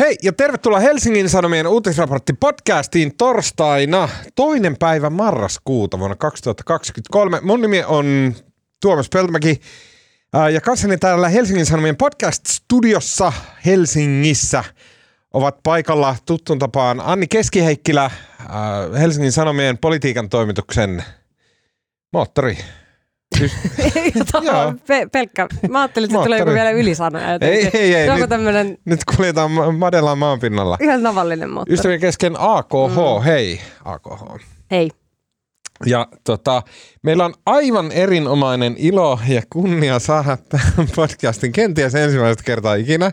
Hei ja tervetuloa Helsingin Sanomien uutisraportti podcastiin torstaina toinen päivä marraskuuta vuonna 2023. Mun nimi on Tuomas Peltomäki ää, ja kanssani täällä Helsingin Sanomien podcast-studiossa Helsingissä ovat paikalla tuttuun tapaan Anni Keskiheikkilä, ää, Helsingin Sanomien politiikan toimituksen moottori. Ei, Joo. Pe- pelkkä. Mä ajattelin, että tulee joku vielä ylisanoja. Ei, jotenkin. ei, ei. Joku Nyt, tämmönen nyt kuljetaan ma- madellaan maan pinnalla. ihan tavallinen moottori. Ystävien kesken AKH, Mm. hei AKH. Hei. Ja tota, meillä on aivan erinomainen ilo ja kunnia saada tähän podcastin kenties ensimmäistä kertaa ikinä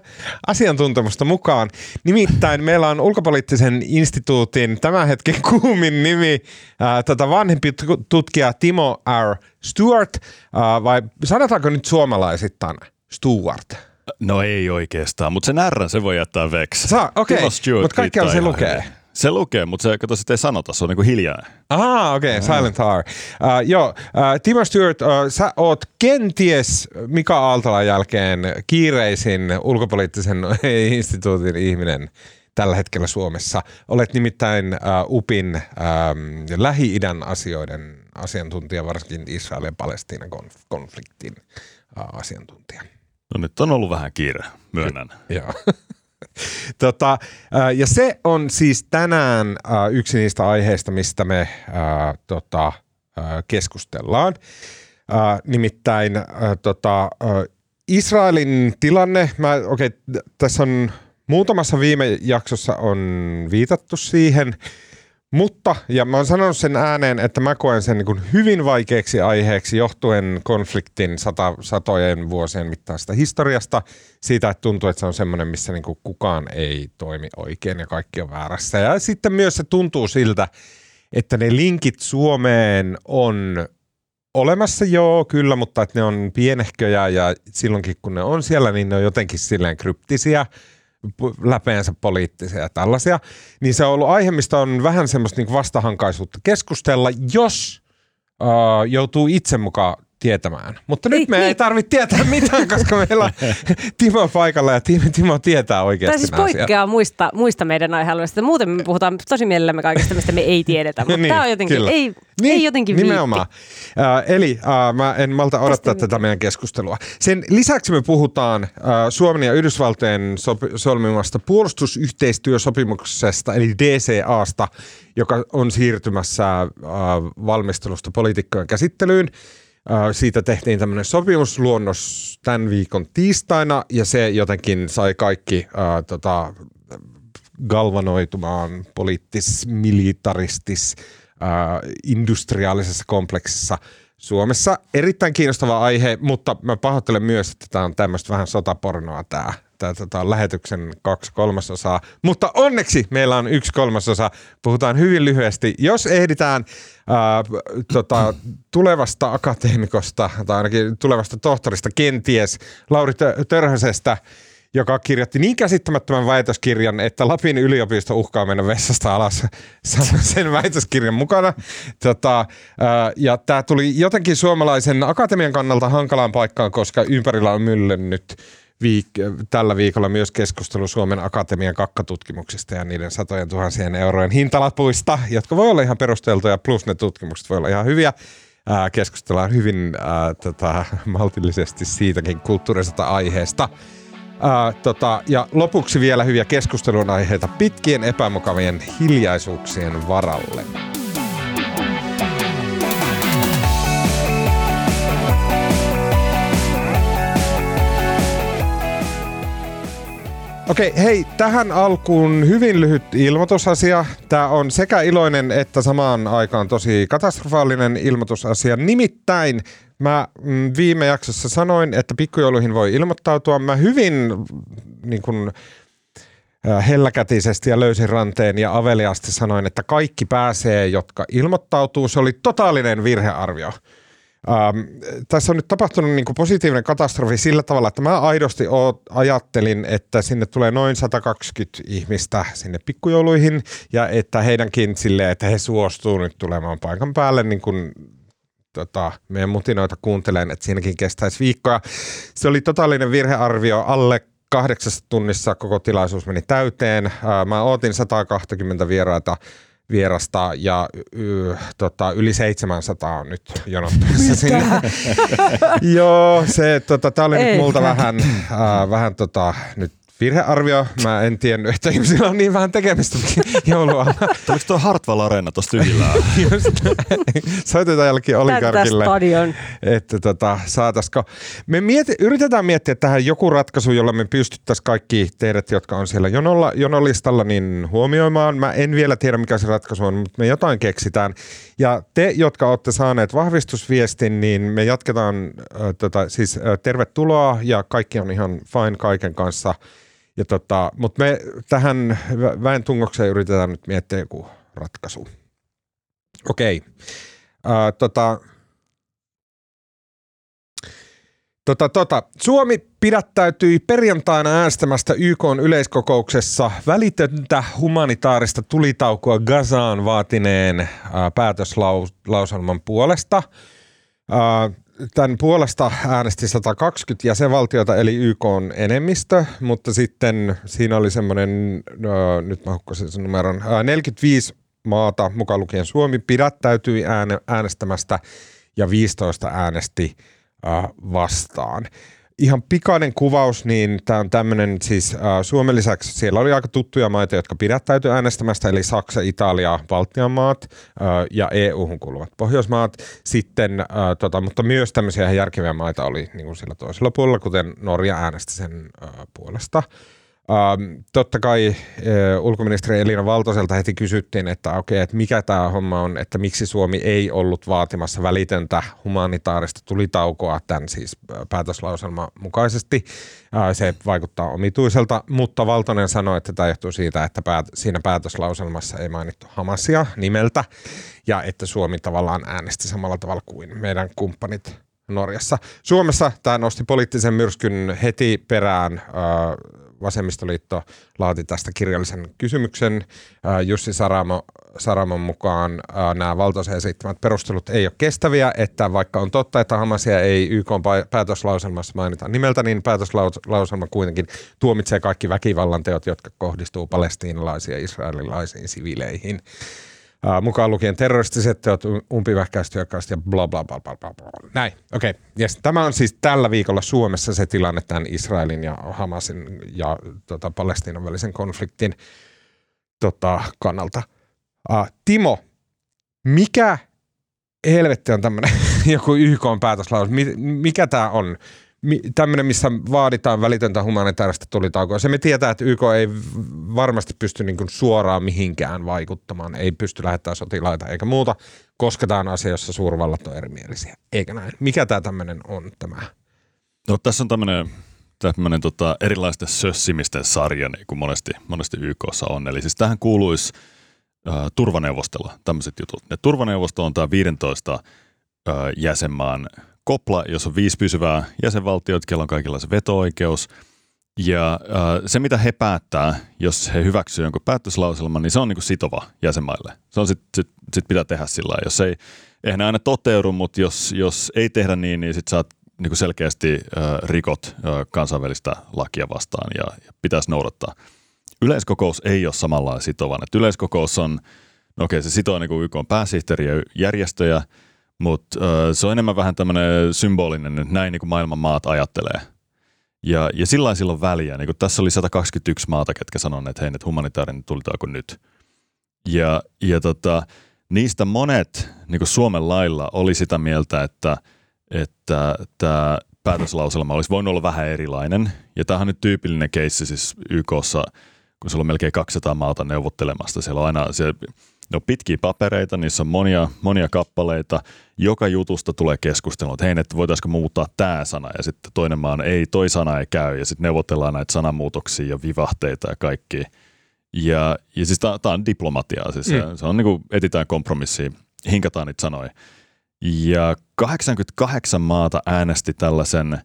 asiantuntemusta mukaan. Nimittäin meillä on ulkopoliittisen instituutin tämän hetken kuumin nimi, ää, tota vanhempi tu- tutkija Timo R. Stewart, ää, vai sanotaanko nyt suomalaisittain Stewart? No ei oikeastaan, mutta sen R se voi jättää veksi. Okei, Stewart mutta kaikkialla se lukee. hyvin. Se lukee, mutta se kato sitten ei sanota, se on niinku hiljainen. Ah, okei, okay, Silent R. Uh, joo, uh, Timo Stewart, uh, sä oot kenties Mika Aaltolan jälkeen kiireisin ulkopoliittisen instituutin ihminen tällä hetkellä Suomessa. Olet nimittäin uh, UPin um, Lähi-idän asioiden asiantuntija, varsinkin Israelin ja Palestiinan konf- konfliktin uh, asiantuntija. No nyt on ollut vähän kiire, myönnän. Joo. tota, ää, ja se on siis tänään ää, yksi niistä aiheista, mistä me ää, tota, keskustellaan. Nimittäin tota, Israelin tilanne, mä, okay, tässä on muutamassa viime jaksossa on viitattu siihen, mutta, ja mä oon sanonut sen ääneen, että mä koen sen niin hyvin vaikeaksi aiheeksi johtuen konfliktin sata, satojen vuosien mittaista historiasta. Siitä, että tuntuu, että se on semmoinen, missä niin kukaan ei toimi oikein ja kaikki on väärässä. Ja sitten myös se tuntuu siltä, että ne linkit Suomeen on olemassa joo, kyllä, mutta että ne on pienehköjä ja silloinkin kun ne on siellä, niin ne on jotenkin silleen kryptisiä läpeensä poliittisia ja tällaisia, niin se on ollut aihe, mistä on vähän semmoista niin vastahankaisuutta keskustella, jos uh, joutuu itse mukaan tietämään. Mutta nyt Ei, me ei niin. tarvitse tietää mitään, koska meillä on Timo paikalla ja Timo, Timo tietää oikeasti Tämä siis asiat. poikkeaa muista, muista meidän aihealueista. Muuten me puhutaan tosi mielellämme kaikesta, mistä me ei tiedetä. Mutta Niin, tämä on jotenkin, kyllä. ei, ei jotenkin Nimenomaan. Äh, eli äh, mä en malta odottaa Tästä- tätä meidän keskustelua. Sen lisäksi me puhutaan äh, Suomen ja Yhdysvaltojen sopi- solmimasta puolustusyhteistyösopimuksesta, eli DCAsta, joka on siirtymässä äh, valmistelusta poliitikkojen käsittelyyn. Äh, Siitä tehtiin tämmöinen sopimusluonnos tämän viikon tiistaina, ja se jotenkin sai kaikki äh, tota, galvanoitumaan poliittis, militaristis, äh, industriaalisessa kompleksissa Suomessa. Erittäin kiinnostava aihe, mutta mä pahoittelen myös, että tämä on tämmöistä vähän sotapornoa tämä Tää, tota, lähetyksen kaksi kolmasosaa. Mutta onneksi meillä on yksi kolmasosa. Puhutaan hyvin lyhyesti. Jos ehditään ää, tota, tulevasta akateemikosta, tai ainakin tulevasta tohtorista kenties, Lauri Tö- Törhösestä, joka kirjoitti niin käsittämättömän väitöskirjan, että Lapin yliopisto uhkaa mennä vessasta alas sen väitöskirjan mukana. Tota, ja tämä tuli jotenkin suomalaisen akatemian kannalta hankalaan paikkaan, koska ympärillä on myllennyt viik- tällä viikolla myös keskustelu Suomen Akatemian kakkatutkimuksista ja niiden satojen tuhansien eurojen hintalapuista, jotka voi olla ihan perusteltuja, plus ne tutkimukset voi olla ihan hyviä. Ää, keskustellaan hyvin ää, tota, maltillisesti siitäkin kulttuurisesta aiheesta. Ää, tota, ja lopuksi vielä hyviä keskustelun aiheita pitkien epämukavien hiljaisuuksien varalle. Okei, hei, tähän alkuun hyvin lyhyt ilmoitusasia. Tämä on sekä iloinen että samaan aikaan tosi katastrofaalinen ilmoitusasia. Nimittäin mä mm, viime jaksossa sanoin, että pikkujouluihin voi ilmoittautua. Mä hyvin mm, niin kun, äh, helläkätisesti ja löysin ranteen ja aveliasti sanoin, että kaikki pääsee, jotka ilmoittautuu. Se oli totaalinen virhearvio. Ähm, tässä on nyt tapahtunut niin kuin positiivinen katastrofi sillä tavalla, että mä aidosti oot, ajattelin, että sinne tulee noin 120 ihmistä sinne pikkujouluihin ja että heidänkin silleen, että he suostuu nyt tulemaan paikan päälle niin kuin tota, meidän mutinoita kuuntelen, että siinäkin kestäisi viikkoja. Se oli totaalinen virhearvio. Alle kahdeksassa tunnissa koko tilaisuus meni täyteen. Mä ootin 120 vieraita vierasta ja y, tota, yli 700 on nyt jonottamassa sinne. Joo, se, tota, tää oli Eikä. nyt multa vähän, äh, vähän tota, nyt Virhearvio. Mä en tiennyt, että ihmisillä on niin vähän tekemistä joulua. Oliko tuo Hartwall Arena tuossa tyhjillään? Soitetaan jälkeen oligarkille, että tota, saataisiko. Me mieti, yritetään miettiä tähän joku ratkaisu, jolla me pystyttäisiin kaikki teidät, jotka on siellä jonolla, jonolistalla, niin huomioimaan. Mä en vielä tiedä, mikä se ratkaisu on, mutta me jotain keksitään. Ja te, jotka olette saaneet vahvistusviestin, niin me jatketaan, äh, tota, siis äh, tervetuloa ja kaikki on ihan fine kaiken kanssa – ja tota, Mutta me tähän väen tungokseen yritetään nyt miettiä joku ratkaisu. Okei. Okay. tota, Tota, tota. Suomi pidättäytyi perjantaina äänestämästä YK yleiskokouksessa välitöntä humanitaarista tulitaukoa Gazaan vaatineen ää, puolesta. Ää, tämän puolesta äänesti 120 jäsenvaltiota, eli YK on enemmistö, mutta sitten siinä oli semmoinen, nyt mä hukkasin sen numeron, 45 maata, mukaan lukien Suomi, pidättäytyi äänestämästä ja 15 äänesti vastaan ihan pikainen kuvaus, niin tämä on tämmöinen siis äh, Suomen lisäksi siellä oli aika tuttuja maita, jotka pidättäytyi äänestämästä, eli Saksa, Italia, Baltian maat äh, ja EU-hun kuuluvat Pohjoismaat. Sitten, äh, tota, mutta myös tämmöisiä järkeviä maita oli niin kuin sillä toisella puolella, kuten Norja äänesti sen äh, puolesta. Ähm, totta kai äh, ulkoministeri Elina Valtoselta heti kysyttiin, että okei, että mikä tämä homma on, että miksi Suomi ei ollut vaatimassa välitöntä humanitaarista tulitaukoa tämän siis päätöslauselman mukaisesti. Äh, se vaikuttaa omituiselta, mutta Valtonen sanoi, että tämä johtuu siitä, että siinä päätöslauselmassa ei mainittu Hamasia nimeltä ja että Suomi tavallaan äänesti samalla tavalla kuin meidän kumppanit Norjassa. Suomessa tämä nosti poliittisen myrskyn heti perään äh, Vasemmistoliitto laati tästä kirjallisen kysymyksen. Jussi Saramo, Saramon mukaan nämä valtaisen esittämät perustelut ei ole kestäviä, että vaikka on totta, että Hamasia ei YK päätöslauselmassa mainita nimeltä, niin päätöslauselma kuitenkin tuomitsee kaikki väkivallan teot, jotka kohdistuu palestiinalaisiin ja israelilaisiin siviileihin. Mukaan lukien terroristiset teot, umpivähkäistyökkaista ja bla bla bla bla bla. bla. Näin, okei. Okay. Yes. Tämä on siis tällä viikolla Suomessa se tilanne tämän Israelin ja Hamasin ja tota, Palestiinan välisen konfliktin tota, kannalta. Uh, Timo, mikä helvetti on tämmöinen joku YK on päätöslaus? Mikä tämä on? Tämmöinen, missä vaaditaan välitöntä humanitaarista tulitaukoa. Se me tietää, että YK ei varmasti pysty niin suoraan mihinkään vaikuttamaan, ei pysty lähettämään sotilaita eikä muuta, koska tämä on asia, jossa suurvallat on erimielisiä. Eikä näin. Mikä tämä tämmöinen on tämä? No tässä on tämmöinen tämmöinen tota, erilaisten sössimisten sarja, niin kuin monesti, monesti YKssa on. Eli siis tähän kuuluisi äh, turvaneuvostolla tämmöiset jutut. Ja turvaneuvosto on tämä 15 äh, jäsenmaan kopla, jossa on viisi pysyvää jäsenvaltiota, kello on kaikilla se veto-oikeus. Ja äh, se, mitä he päättää, jos he hyväksyvät jonkun päätöslauselman, niin se on niin kuin sitova jäsenmaille. Se on sitten sit, sit pitää tehdä sillä Jos ei, eihän ne aina toteudu, mutta jos, jos ei tehdä niin, niin sitten saat niin kuin selkeästi äh, rikot äh, kansainvälistä lakia vastaan ja, ja pitäisi noudattaa. Yleiskokous ei ole samalla sitovan. Et yleiskokous on, no okei, se sitoo niin YK pääsihteeri ja järjestöjä – mutta se on enemmän vähän tämmöinen symbolinen, että näin niin kuin maailman maat ajattelee. Ja, ja sillä silloin väliä. Niin tässä oli 121 maata, ketkä sanoivat, että hei, nyt humanitaarinen tulitaanko nyt. Ja, ja tota, niistä monet niin Suomen lailla oli sitä mieltä, että että tämä päätöslauselma olisi voinut olla vähän erilainen. Ja tämähän on nyt tyypillinen keissi siis YKssa, kun siellä on melkein 200 maata neuvottelemasta. Siellä on aina, se, ne on pitkiä papereita, niissä on monia, monia kappaleita. Joka jutusta tulee keskustelua, että hei, että voitaisiko muuttaa tämä sana. Ja sitten toinen maa on, ei, toi sana ei käy. Ja sitten neuvotellaan näitä sanamuutoksia ja vivahteita ja kaikki. Ja, ja siis tämä on diplomatiaa. Siis mm. se, on niin kuin etitään kompromissia, hinkataan niitä sanoja. Ja 88 maata äänesti tällaisen –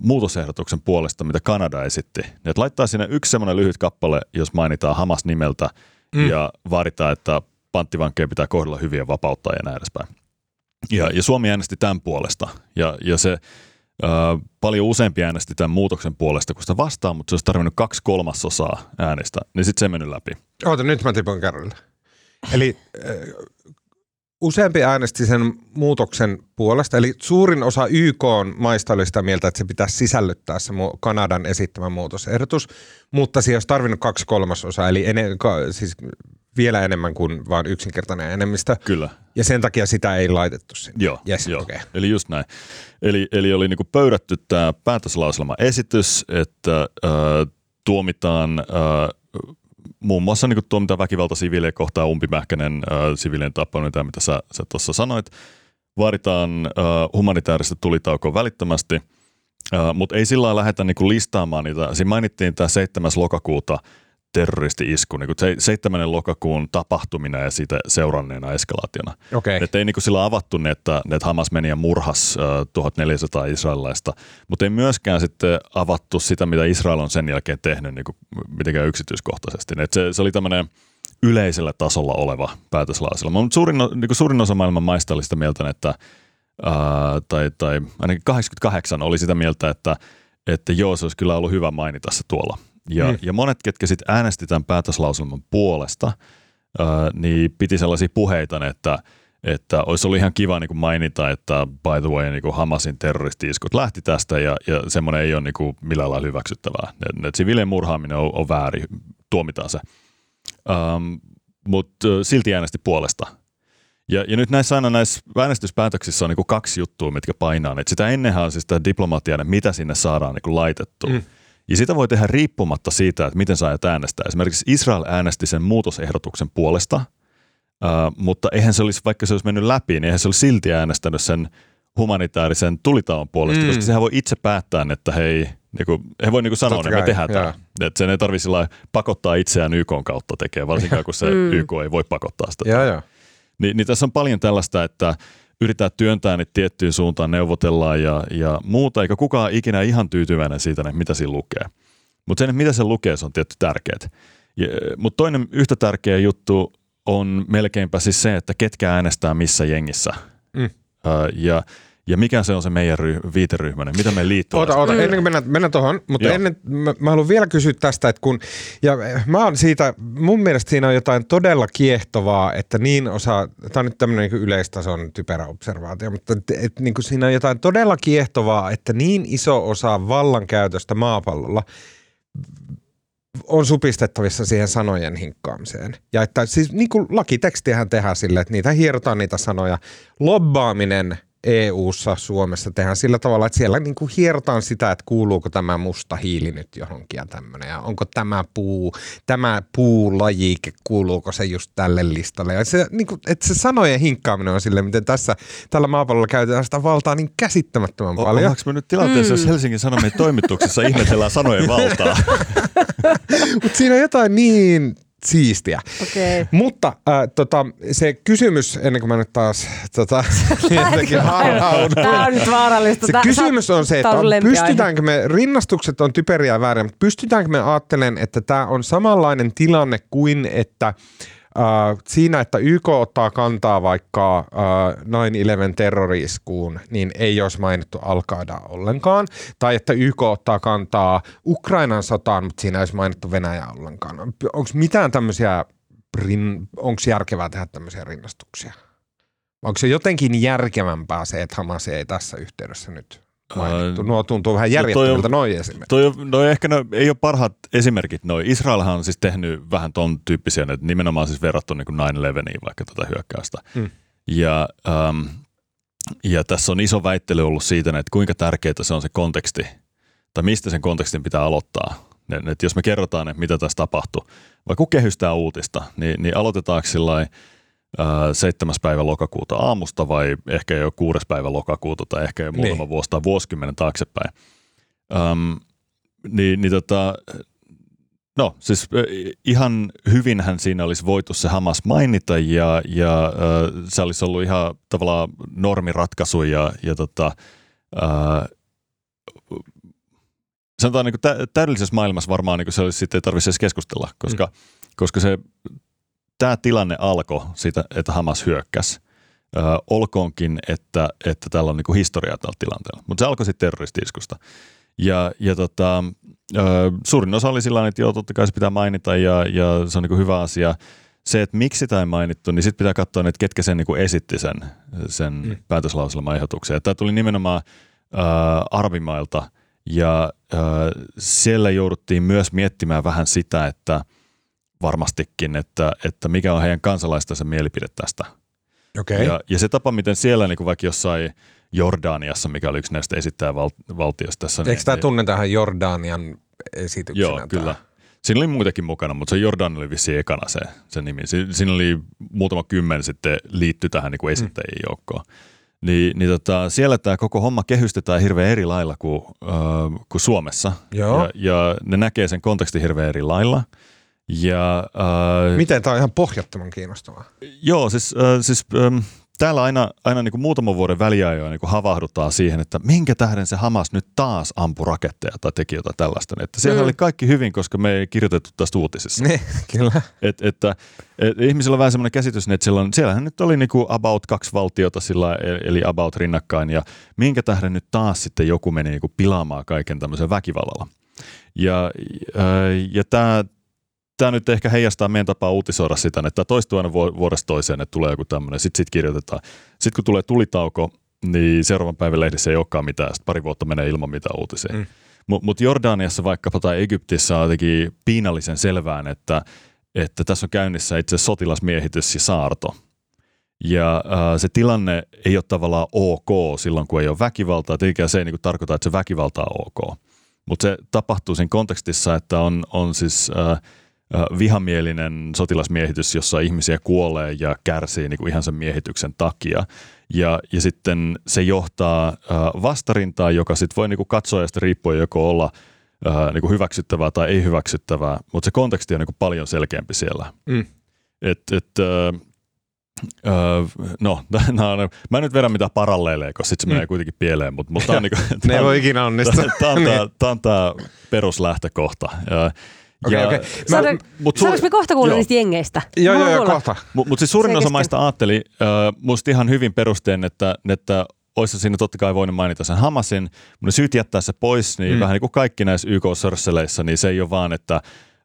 muutosehdotuksen puolesta, mitä Kanada esitti. Että laittaa sinne yksi semmoinen lyhyt kappale, jos mainitaan Hamas nimeltä – mm. ja vaaditaan, että panttivankkeja pitää kohdella hyviä vapauttaa ja näin edespäin. Ja, ja Suomi äänesti tämän puolesta. Ja, ja se Ö, paljon useampi äänesti tämän muutoksen puolesta kuin sitä vastaan, mutta se olisi tarvinnut kaksi kolmasosaa äänestä, niin sitten se mennyt läpi. Oota, nyt mä tipun kerralla. Eli äh, useampi äänesti sen muutoksen puolesta, eli suurin osa YK on maista oli sitä mieltä, että se pitäisi sisällyttää se Kanadan esittämä muutosehdotus, mutta siihen olisi tarvinnut kaksi kolmasosaa, eli ene- ka- siis vielä enemmän kuin vain yksinkertainen enemmistö. Kyllä. Ja sen takia sitä ei laitettu sinne. Joo, yes, joo. Okay. eli just näin. Eli, eli oli niinku pöydätty tämä päätöslauselmaesitys, että äh, tuomitaan äh, muun muassa niinku tuomitaan väkivalta siviilejä kohtaan umpimähkäinen äh, siviilien tappaminen, tämä mitä sä, sä tuossa sanoit. Vaaditaan äh, humanitaarista tulitaukoa välittömästi, äh, mutta ei sillä lailla lähdetä niinku listaamaan niitä. Siinä mainittiin tämä 7. lokakuuta terroristi-isku, niin 7. lokakuun tapahtumina ja siitä seuranneena eskalaationa. Okay. Että ei niin sillä avattu ne, että, että Hamas meni ja murhas uh, 1400 israelilaista, mutta ei myöskään sitten avattu sitä, mitä Israel on sen jälkeen tehnyt niin kuin mitenkään yksityiskohtaisesti. Et se, se oli tämmöinen yleisellä tasolla oleva päätöslauselma. Mutta suurin, niin suurin osa maailman maista oli sitä mieltä, että uh, tai, tai ainakin 88 oli sitä mieltä, että, että joo, se olisi kyllä ollut hyvä mainita se tuolla. Ja, mm. ja monet, ketkä sitten äänesti tämän päätöslauselman puolesta, ää, niin piti sellaisia puheita, että, että olisi ollut ihan kiva niin kuin mainita, että by the way niin kuin Hamasin terroristi-iskut lähti tästä ja, ja semmoinen ei ole niin kuin millään lailla hyväksyttävää. Et, et sivilien murhaaminen on, on väärin, tuomitaan se. Um, Mutta silti äänesti puolesta. Ja, ja nyt näissä aina näissä äänestyspäätöksissä on niin kuin kaksi juttua, mitkä painaa. Et sitä ennenhän on siis sitä diplomatiaa, mitä sinne saadaan niin kuin laitettua. Mm. Ja sitä voi tehdä riippumatta siitä, että miten sä äänestää. Esimerkiksi Israel äänesti sen muutosehdotuksen puolesta, mutta eihän se olisi, vaikka se olisi mennyt läpi, niin eihän se olisi silti äänestänyt sen humanitaarisen tulitaon puolesta, mm. koska sehän voi itse päättää, että hei, niin kuin, he voi niin sanoa, että me tehdään tämä. Että sen ei tarvitse pakottaa itseään YK kautta tekemään, varsinkaan kun se mm. YK ei voi pakottaa sitä. Ja, ja. Ni, niin tässä on paljon tällaista, että yrittää työntää niitä tiettyyn suuntaan, neuvotellaan ja, ja muuta, eikä kukaan ikinä ihan tyytyväinen siitä, että mitä siinä lukee. Mutta sen, mitä se lukee, se on tietty tärkeää. Mutta toinen yhtä tärkeä juttu on melkeinpä siis se, että ketkä äänestää missä jengissä. Mm. Ja ja mikä se on se meidän ryh- viiteryhmäinen? Mitä me liittyy? Oota, oota, ennen kuin mennään, mennään tuohon, mutta Joo. ennen, mä, mä haluan vielä kysyä tästä, että kun, ja mä oon siitä, mun mielestä siinä on jotain todella kiehtovaa, että niin osa, tämä on nyt tämmöinen niin yleistason typerä observaatio, mutta et, et, niin kuin siinä on jotain todella kiehtovaa, että niin iso osa vallankäytöstä maapallolla on supistettavissa siihen sanojen hinkkaamiseen. Ja että siis niin kuin lakitekstiähän tehdään sille, että niitä hierotaan niitä sanoja. Lobbaaminen – EU-ssa, Suomessa tehdään sillä tavalla, että siellä niin kuin hierotaan sitä, että kuuluuko tämä musta hiili nyt johonkin ja tämmöinen. Ja onko tämä puu, tämä puulajike, kuuluuko se just tälle listalle. Ja se, niin kuin, että se sanojen hinkkaaminen on sille, miten tässä tällä maapallolla käytetään sitä valtaa niin käsittämättömän paljon. Ollaanko me nyt tilanteessa, mm. jos Helsingin Sanomien toimituksessa ihmetellään sanojen valtaa? Mutta siinä on jotain niin siistiä. Okay. Mutta äh, tota, se kysymys, ennen kuin mä nyt taas tota, Tämä on nyt vaarallista. Se Tää, kysymys on se, että on, pystytäänkö me, rinnastukset on typeriä ja väärin, mutta pystytäänkö me ajattelemaan, että tämä on samanlainen tilanne kuin, että Uh, siinä, että YK ottaa kantaa vaikka uh, 9-11 terroriskuun, niin ei olisi mainittu al ollenkaan. Tai että YK ottaa kantaa Ukrainan sotaan, mutta siinä ei olisi mainittu Venäjä ollenkaan. Onko mitään tämmöisiä, onko järkevää tehdä tämmöisiä rinnastuksia? Onko se jotenkin järkevämpää se, että Hamas ei tässä yhteydessä nyt mainittu. Nuo tuntuu vähän no noin esimerkiksi. Toi, noi ehkä no, ei ole parhaat esimerkit. Noi. Israelhan on siis tehnyt vähän ton tyyppisiä, että nimenomaan siis verrattu niin 9-11 vaikka tätä hyökkäystä. Mm. Ja, um, ja tässä on iso väittely ollut siitä, että kuinka tärkeää se on se konteksti, tai mistä sen kontekstin pitää aloittaa. Että jos me kerrotaan, että mitä tässä tapahtuu, vai kun kehystää uutista, niin, niin aloitetaanko sillä 7. päivä lokakuuta aamusta vai ehkä jo 6. päivä lokakuuta tai ehkä jo muutama niin. vuosi tai vuosikymmenen taaksepäin. Um, niin, niin tota, no siis ihan hyvinhän siinä olisi voitu se Hamas mainita ja, ja uh, se olisi ollut ihan tavallaan normiratkaisu ja, ja tota, uh, sanotaan niin kuin täydellisessä maailmassa varmaan niin kuin se olisi, sitten ei tarvitse edes keskustella, koska, mm. koska se tämä tilanne alkoi siitä, että Hamas hyökkäsi. olkoonkin, että, että täällä on niin historiaa tällä tilanteella. Mutta se alkoi sitten terroristi-iskusta. Ja, ja tota, suurin osa oli sillä että joo, totta kai se pitää mainita ja, ja se on niin hyvä asia. Se, että miksi sitä ei mainittu, niin sitten pitää katsoa, että ketkä sen niin esitti sen, sen mm. päätöslauselman ehdotuksen. Tämä tuli nimenomaan ö, arvimailta ja ö, siellä jouduttiin myös miettimään vähän sitä, että varmastikin, että, että mikä on heidän kansalaistensa mielipide tästä. Okay. Ja, ja se tapa, miten siellä niin kuin vaikka jossain – Jordaniassa, mikä oli yksi näistä esittäjävaltioista tässä. Eikö tämä tunne tähän Jordanian esityksenä? Joo, kyllä. Siinä oli muitakin mukana, mutta se Jordan oli vissi ekana se, se nimi. Siinä oli muutama kymmen sitten liitty tähän niin kuin esittäjien mm. joukkoon. Niin, niin tota, siellä tämä koko homma kehystetään hirveän eri lailla kuin, äh, kuin Suomessa. Joo. Ja, ja ne näkee sen kontekstin hirveän eri lailla. Ja, äh, Miten tämä on ihan pohjattoman kiinnostavaa? Joo, siis, äh, siis ähm, täällä aina, aina niin kuin muutaman vuoden väliajoin niin kuin havahdutaan siihen, että minkä tähden se Hamas nyt taas ampui raketteja tai teki jotain tällaista. Että siellä mm. oli kaikki hyvin, koska me ei kirjoitettu tästä uutisissa. Ne, kyllä. Et, että, et, ihmisillä on vähän semmoinen käsitys, että silloin, siellähän nyt oli niin kuin about kaksi valtiota sillä, eli about rinnakkain, ja minkä tähden nyt taas sitten joku meni niin kuin pilaamaan kaiken tämmöisen väkivallalla. Ja, ja tämä tämä nyt ehkä heijastaa meidän tapaa uutisoida sitä, että toistuu aina vuodesta toiseen, että tulee joku tämmöinen, sitten sit kirjoitetaan. Sitten kun tulee tulitauko, niin seuraavan päivän lehdissä ei olekaan mitään, sitten pari vuotta menee ilman mitään uutisia. Mm. Mutta mut Jordaniassa vaikkapa tai Egyptissä on jotenkin piinallisen selvään, että, että tässä on käynnissä itse sotilasmiehitys ja saarto. Ja äh, se tilanne ei ole tavallaan ok silloin, kun ei ole väkivaltaa. Tietenkään se ei niin tarkoita, että se väkivalta on ok. Mutta se tapahtuu siinä kontekstissa, että on, on siis äh, vihamielinen sotilasmiehitys, jossa ihmisiä kuolee ja kärsii niin kuin ihan sen miehityksen takia. Ja, ja sitten se johtaa vastarintaa, joka sitten voi niin kuin katsojasta riippuen joko olla niin kuin hyväksyttävää tai ei hyväksyttävää, mutta se konteksti on niin kuin paljon selkeämpi siellä. Mm. Et, et, Öö, no, no, mä en nyt vedä mitään paralleeleja, koska sitten se menee mm. kuitenkin pieleen, mutta, mutta tämä on, niinku, ne voi ikinä onnistua. Tämä on, tämä, tämä on tämä peruslähtökohta. Okay, okay. Saadaanko suuri... me kohta kuulla niistä jengeistä? Joo, joo, joo, kohta. Mutta mut siis suurin osa maista ajatteli äh, musta ihan hyvin perusteen, että, että olisi siinä totta kai voinut mainita sen Hamasin, mutta syyt jättää se pois, niin mm. vähän niin kuin kaikki näissä YK-sörsseleissa, niin se ei ole vaan, että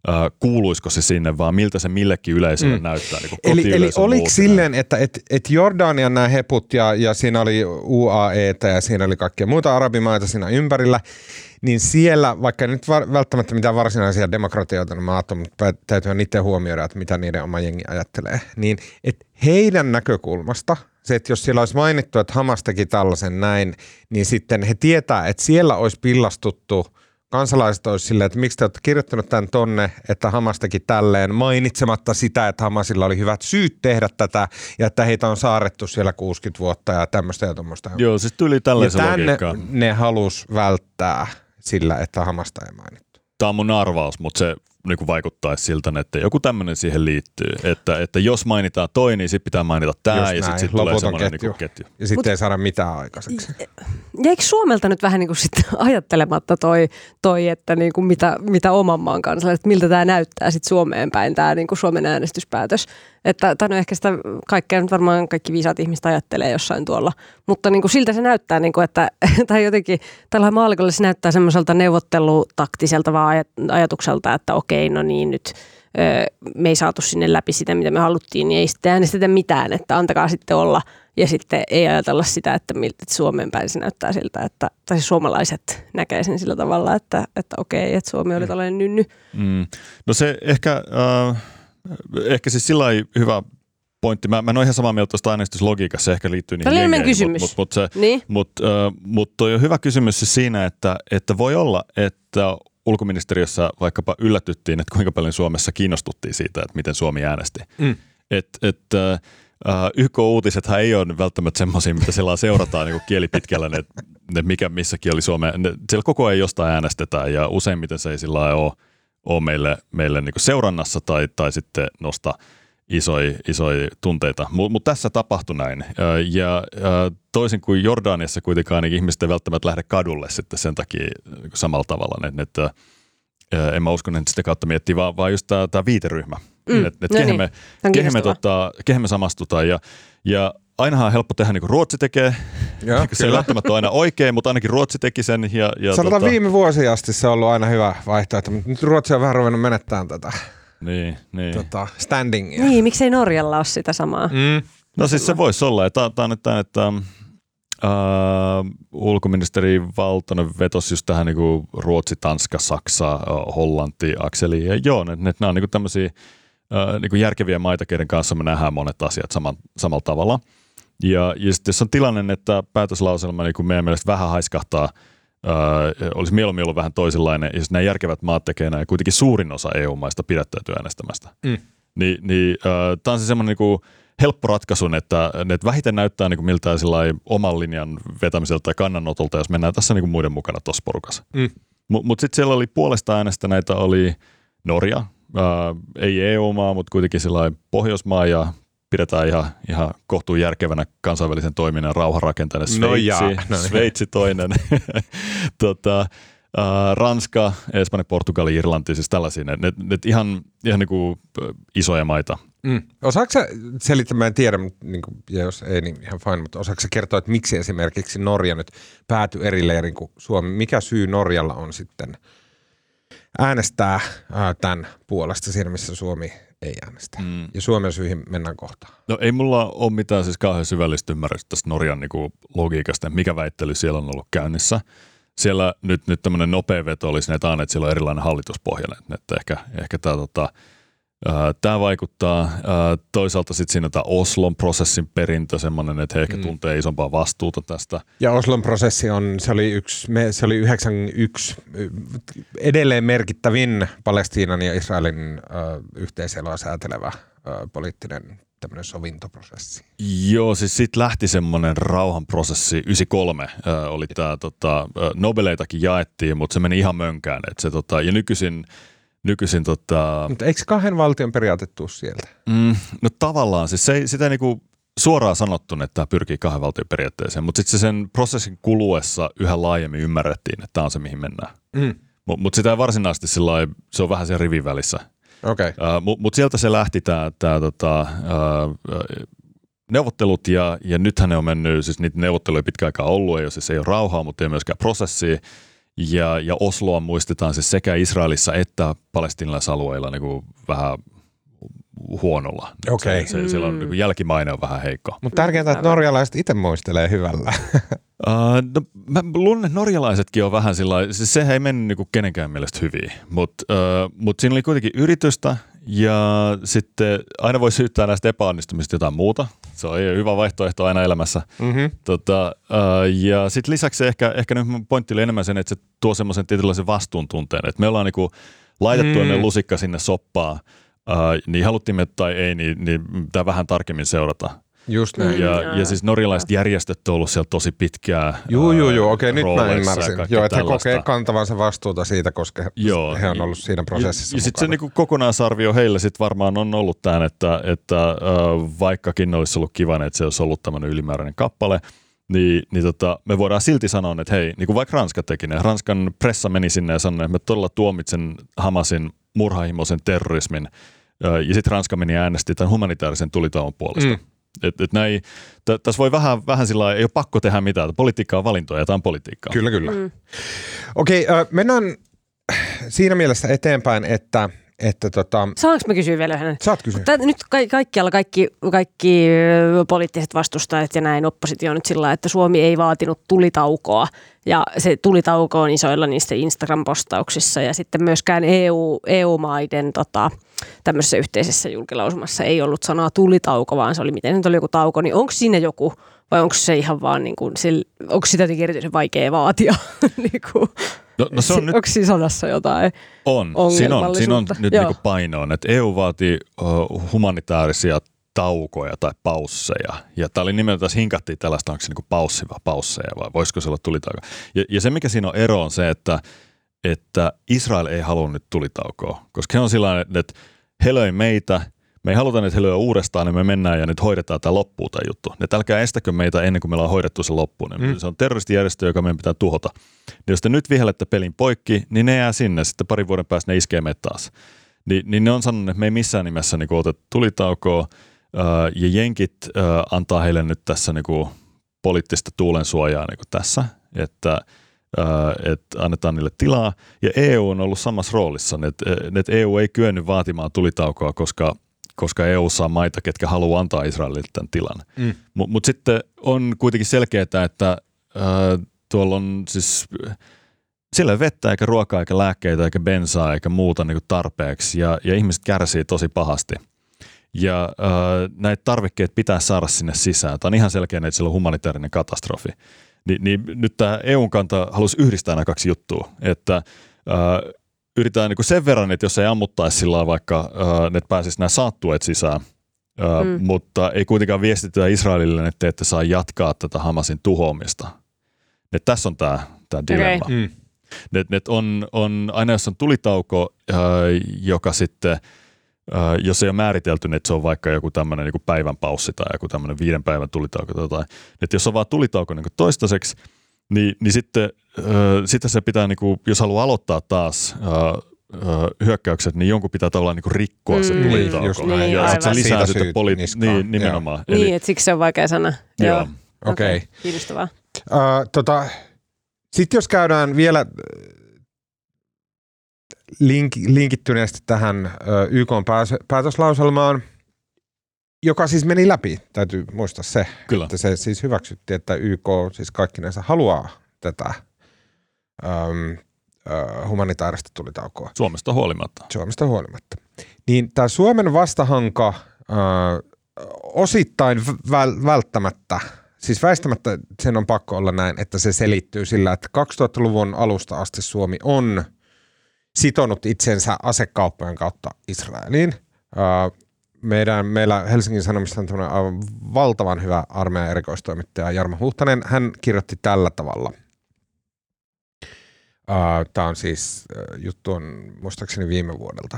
äh, kuuluisiko se sinne, vaan miltä se millekin yleisölle mm. näyttää. Niin eli, eli oliko silleen, että et, et Jordanian nämä heput ja, ja siinä oli UAE ja siinä oli kaikkia muita arabimaita siinä ympärillä, niin siellä, vaikka nyt var, välttämättä mitään varsinaisia demokratioita, niin mä ajattelen, mutta täytyy itse huomioida, että mitä niiden oma jengi ajattelee, niin että heidän näkökulmasta se, että jos siellä olisi mainittu, että Hamas teki tällaisen näin, niin sitten he tietää, että siellä olisi pillastuttu – kansalaiset olisi silleen, että miksi te olette kirjoittanut tämän tonne, että Hamas teki tälleen, mainitsematta sitä, että Hamasilla oli hyvät syyt tehdä tätä ja että heitä on saarettu siellä 60 vuotta ja tämmöistä ja tuommoista. Joo, siis tuli tällaisen logiikkaan. ne, ne halus välttää sillä, että Hamasta ei mainittu. Tämä on mun arvaus, mutta se niin kuin vaikuttaisi siltä, että joku tämmöinen siihen liittyy. Että, että jos mainitaan toi, niin sitten pitää mainita tämä ja sitten sit tulee semmoinen ketju. Niin ketju. Ja sitten ei saada mitään aikaiseksi. Jäikö Suomelta nyt vähän niin kuin sit ajattelematta toi, toi että niin kuin mitä, mitä oman maan kansalaiset, miltä tämä näyttää sitten Suomeen päin, tämä niin kuin Suomen äänestyspäätös? Että, tai no ehkä sitä kaikkea nyt varmaan kaikki viisaat ihmiset ajattelee jossain tuolla, mutta niin kuin siltä se näyttää, niin kuin, että tai jotenkin tällä maalikolla se näyttää semmoiselta neuvottelutaktiselta vaan ajatukselta, että okei, no niin nyt me ei saatu sinne läpi sitä, mitä me haluttiin, niin ei sitten äänestetä mitään, että antakaa sitten olla. Ja sitten ei ajatella sitä, että miltä Suomen päin se näyttää siltä, että, tai siis suomalaiset näkee sen sillä tavalla, että, että okei, että Suomi oli mm. tällainen nynny. Mm. No se ehkä... Uh ehkä siis sillä hyvä pointti. Mä, mä en ole ihan samaa mieltä tuosta äänestyslogiikassa, se ehkä liittyy niihin jengeihin, kysymys. Mutta mut, mut niin. mut, uh, mut toi on hyvä kysymys siis siinä, että, että voi olla, että ulkoministeriössä vaikkapa yllätyttiin, että kuinka paljon Suomessa kiinnostuttiin siitä, että miten Suomi äänesti. Mm. Et, et, uh, YK-uutisethan ei ole välttämättä semmoisia, mitä siellä seurataan niin kieli pitkällä, ne, ne mikä missäkin oli Suomeen. Ne, siellä koko ajan jostain äänestetään ja useimmiten se ei sillä ole ole meille, meille niin seurannassa tai, tai sitten nosta isoja, isoja tunteita. Mutta mut tässä tapahtui näin. Ja, ja toisin kuin Jordaniassa kuitenkaan niin ihmiset ei välttämättä lähde kadulle sitten sen takia niin samalla tavalla. Että, että en mä usko, että sitä kautta miettii, vaan, vaan just tämä viiteryhmä. Mm. Että et no kehen, niin. me, kehen, me, tota, kehen me samastutaan. Ja, ja ainahan on helppo tehdä niin kuin Ruotsi tekee. Joo, se ei välttämättä aina oikein, mutta ainakin Ruotsi teki sen. Ja, ja Sanotaan tota... viime vuosi asti se on ollut aina hyvä vaihtoehto, mutta nyt Ruotsi on vähän ruvennut menettämään tätä niin, niin. Tota, standingia. Niin, miksei Norjalla ole sitä samaa? Mm. No siis se voisi olla. Tämä on nyt tämä, että Uh, ulkoministeri Valtonen vetosi just tähän niin Ruotsi, Tanska, Saksa, uh, Hollanti, akseliin. Ja joo, ne, ne, nämä on niin tämmöisiä uh, niin järkeviä maita, keiden kanssa me nähdään monet asiat saman, samalla tavalla. Ja, ja sitten jos on tilanne, että päätöslauselma niin meidän mielestä vähän haiskahtaa, uh, olisi mieluummin ollut vähän toisenlainen, jos nämä järkevät maat tekee näin, kuitenkin suurin osa EU-maista pidättäytyy äänestämästä. Mm. Ni, niin, niin tämä on se semmoinen niin helppo ratkaisun, että, että vähiten näyttää niin kuin miltään oman linjan vetämiseltä tai kannanotolta, jos mennään tässä niin kuin muiden mukana tuossa porukassa. Mm. Mutta mut sitten siellä oli puolesta äänestäneitä oli Norja, ää, ei EU-maa, mutta kuitenkin sellainen Pohjoismaa ja pidetään ihan, ihan kohtuun järkevänä kansainvälisen toiminnan rauhanrakentajana. Sveitsi, no jaa, no niin. Sveitsi toinen. tota, Uh, Ranska, Espanja, Portugali, Irlanti, siis tällaisia, ne, ne, ne ihan, ihan niin kuin isoja maita. Mm. Osaatko sä selittää, mä en tiedä, niin kuin, ja jos ei, niin ihan fine, mutta osaatko sä kertoa, että miksi esimerkiksi Norja nyt päätyi eri leirin kuin Suomi? Mikä syy Norjalla on sitten äänestää ää, tämän puolesta siinä, missä Suomi ei äänestä? Mm. Ja Suomen syihin mennään kohtaan. No ei mulla ole mitään siis kauhean syvällistä ymmärrystä tästä Norjan niin kuin, logiikasta, mikä väittely siellä on ollut käynnissä siellä nyt, nyt tämmöinen nopea veto olisi että, että siellä on erilainen hallituspohja, että ehkä, ehkä tämä tota, Tämä vaikuttaa. Toisaalta sitten siinä tämä Oslon prosessin perintö, semmoinen, että he ehkä mm. tuntee isompaa vastuuta tästä. Ja Oslon prosessi on, se oli, yksi, se oli 91 edelleen merkittävin Palestiinan ja Israelin yhteiseloa säätelevä poliittinen tämmöinen sovintoprosessi. Joo, siis sitten lähti semmoinen rauhanprosessi, 93 äh, oli tämä, tota, Nobeleitakin jaettiin, mutta se meni ihan mönkään. Et se, tota, ja nykyisin nykyisin tota... Mutta eikö kahden valtion periaate tuu sieltä? Mm, no tavallaan, siis se, sitä ei niinku suoraan sanottu, että tämä pyrkii kahden valtion periaatteeseen, mutta sitten se sen prosessin kuluessa yhä laajemmin ymmärrettiin, että tämä on se, mihin mennään. Mm. Mutta mut sitä ei varsinaisesti sillä se on vähän sen rivin välissä. Okay. Uh, mutta mut sieltä se lähti tämä tää, tota, uh, neuvottelut ja, ja nythän ne on mennyt, siis niitä neuvotteluja pitkä aikaa ollut, ei ole, siis ei ole rauhaa, mutta ei myöskään prosessia. Ja, ja Osloa muistetaan siis sekä Israelissa että palestinalaisalueilla niin kuin vähän huonolla. Okay. Se, se, siellä on, niin jälkimaine on vähän heikko. Mutta tärkeintä, että norjalaiset itse muistelee hyvällä. uh, no, mä luulen, että norjalaisetkin on vähän sillä siis sehän ei mennyt niin kuin kenenkään mielestä hyvin, mutta uh, mut siinä oli kuitenkin yritystä ja sitten aina voi syyttää näistä epäonnistumista jotain muuta. Se on hyvä vaihtoehto aina elämässä. Mm-hmm. Tota, uh, ja sitten lisäksi ehkä, ehkä nyt pointti oli enemmän sen, että se tuo semmoisen tietynlaisen vastuuntunteen, että me ollaan niinku laitettu mm. ennen lusikka sinne soppaa, uh, niin haluttiin me tai ei, niin, niin pitää vähän tarkemmin seurata. Just näin. Ja, ja siis norjalaiset järjestöt on ollut siellä tosi pitkää. Joo, joo, joo, okei, nyt mä ymmärsin. Joo, että he kokee kantavansa vastuuta siitä, koska joo. he on ollut siinä prosessissa Ja, ja sitten se niinku kokonaisarvio heille sit varmaan on ollut tämän, että, että äh, vaikkakin olisi ollut kiva, että se olisi ollut tämmöinen ylimääräinen kappale, niin, niin tota, me voidaan silti sanoa, että hei, niin kuin vaikka Ranska teki ne, Ranskan pressa meni sinne ja sanoi, että me todella tuomitsen Hamasin murhahimoisen terrorismin, ja sitten Ranska meni ja äänesti tämän humanitaarisen tulitauon puolesta. Mm. Et, et näin, t- tässä voi vähän, vähän sillä ei ole pakko tehdä mitään. Politiikka on valintoja ja tämä on politiikkaa. Kyllä, kyllä. Mm. Okei, okay, äh, mennään siinä mielessä eteenpäin, että että tota... Saanko mä kysyä vielä hänen? Saat kysyä. Tää, nyt ka- kaikkialla kaikki, kaikki poliittiset vastustajat ja näin oppositio on nyt sillä että Suomi ei vaatinut tulitaukoa ja se tulitauko on isoilla niistä Instagram-postauksissa ja sitten myöskään EU, EU-maiden tota, tämmöisessä yhteisessä julkilausumassa ei ollut sanaa tulitauko, vaan se oli miten nyt oli joku tauko, niin onko siinä joku vai onko se ihan vaan niin kuin, onko sitä jotenkin erityisen vaikea vaatia? niin kuin, no, no se on nyt, onko siinä sanassa jotain On, siinä on, siinä on nyt niin painoon, että EU vaatii uh, humanitaarisia taukoja tai pausseja. Ja tämä oli nimenomaan, tässä hinkattiin tällaista, onko se niin paussi vai pausseja vai voisiko se olla tulitauko. Ja, ja se mikä siinä on ero on se, että, että Israel ei halua nyt tulitaukoa, koska he on sillä että he löi meitä, me ei haluta, että he lyö uudestaan, niin me mennään ja nyt hoidetaan tämä loppuun tämä juttu. Että älkää estäkö meitä ennen kuin meillä on hoidettu se loppuun. Mm. Se on terroristijärjestö, joka meidän pitää tuhota. Niin jos te nyt vihelette pelin poikki, niin ne jää sinne. Sitten parin vuoden päästä ne iskee meitä taas. Ni, niin ne on sanonut, että me ei missään nimessä niin oteta tulitaukoa. ja jenkit antaa heille nyt tässä niinku poliittista tuulen suojaa niinku tässä, että että annetaan niille tilaa. Ja EU on ollut samassa roolissa, että et EU ei kyennyt vaatimaan tulitaukoa, koska, koska EU saa maita, ketkä haluaa antaa Israelille tämän tilan. Mm. Mutta mut sitten on kuitenkin selkeää, että ää, tuolla on siis siellä ei vettä eikä ruokaa eikä lääkkeitä eikä bensaa eikä muuta niin tarpeeksi ja, ja ihmiset kärsii tosi pahasti. Ja äh, näitä tarvikkeet pitää saada sinne sisään. Tämä on ihan selkeä, että siellä on humanitaarinen katastrofi. Ni, niin nyt tämä EUn kanta halusi yhdistää nämä kaksi juttua, että äh, yritetään niin sen verran, että jos ei ammuttaisi sillä vaikka äh, ne pääsisi nämä saattueet sisään, äh, mm. mutta ei kuitenkaan viestitetä Israelille, että ette saa jatkaa tätä Hamasin tuhoamista. Et tässä on tämä, tämä dilemma. Okay. Mm. Et, et on, on, aina jos on tulitauko, äh, joka sitten, jos ei ole määritelty, niin että se on vaikka joku tämmöinen niin päivän paussi tai joku tämmöinen viiden päivän tulitauko tai jotain. Että jos on vaan tulitauko niin toistaiseksi, niin, niin sitten, äh, sitten se pitää, niin kuin, jos haluaa aloittaa taas äh, hyökkäykset, niin jonkun pitää tavallaan niin rikkoa mm. se tulitauko. Niin, niin, ja sitten se lisää sitten poli- niin, nimenomaan. Joo. Eli, niin, että siksi se on vaikea sana. Joo. Okei. Okay. Okay. Kiinnostavaa. Uh, tota, sitten jos käydään vielä link, linkittyneesti tähän äh, YK päätöslauselmaan, joka siis meni läpi, täytyy muistaa se, Kyllä. että se siis hyväksyttiin, että YK siis kaikkinensa haluaa tätä äm, äh, humanitaarista tulitaukoa. Suomesta huolimatta. Suomesta huolimatta. Niin tämä Suomen vastahanka äh, osittain väl, välttämättä – siis väistämättä sen on pakko olla näin, että se selittyy sillä, että 2000-luvun alusta asti Suomi on sitonut itsensä asekauppojen kautta Israeliin. Meidän, meillä Helsingin Sanomissa on aivan valtavan hyvä armeijan erikoistoimittaja Jarmo Huhtanen. Hän kirjoitti tällä tavalla. Tämä on siis, juttu on muistaakseni viime vuodelta.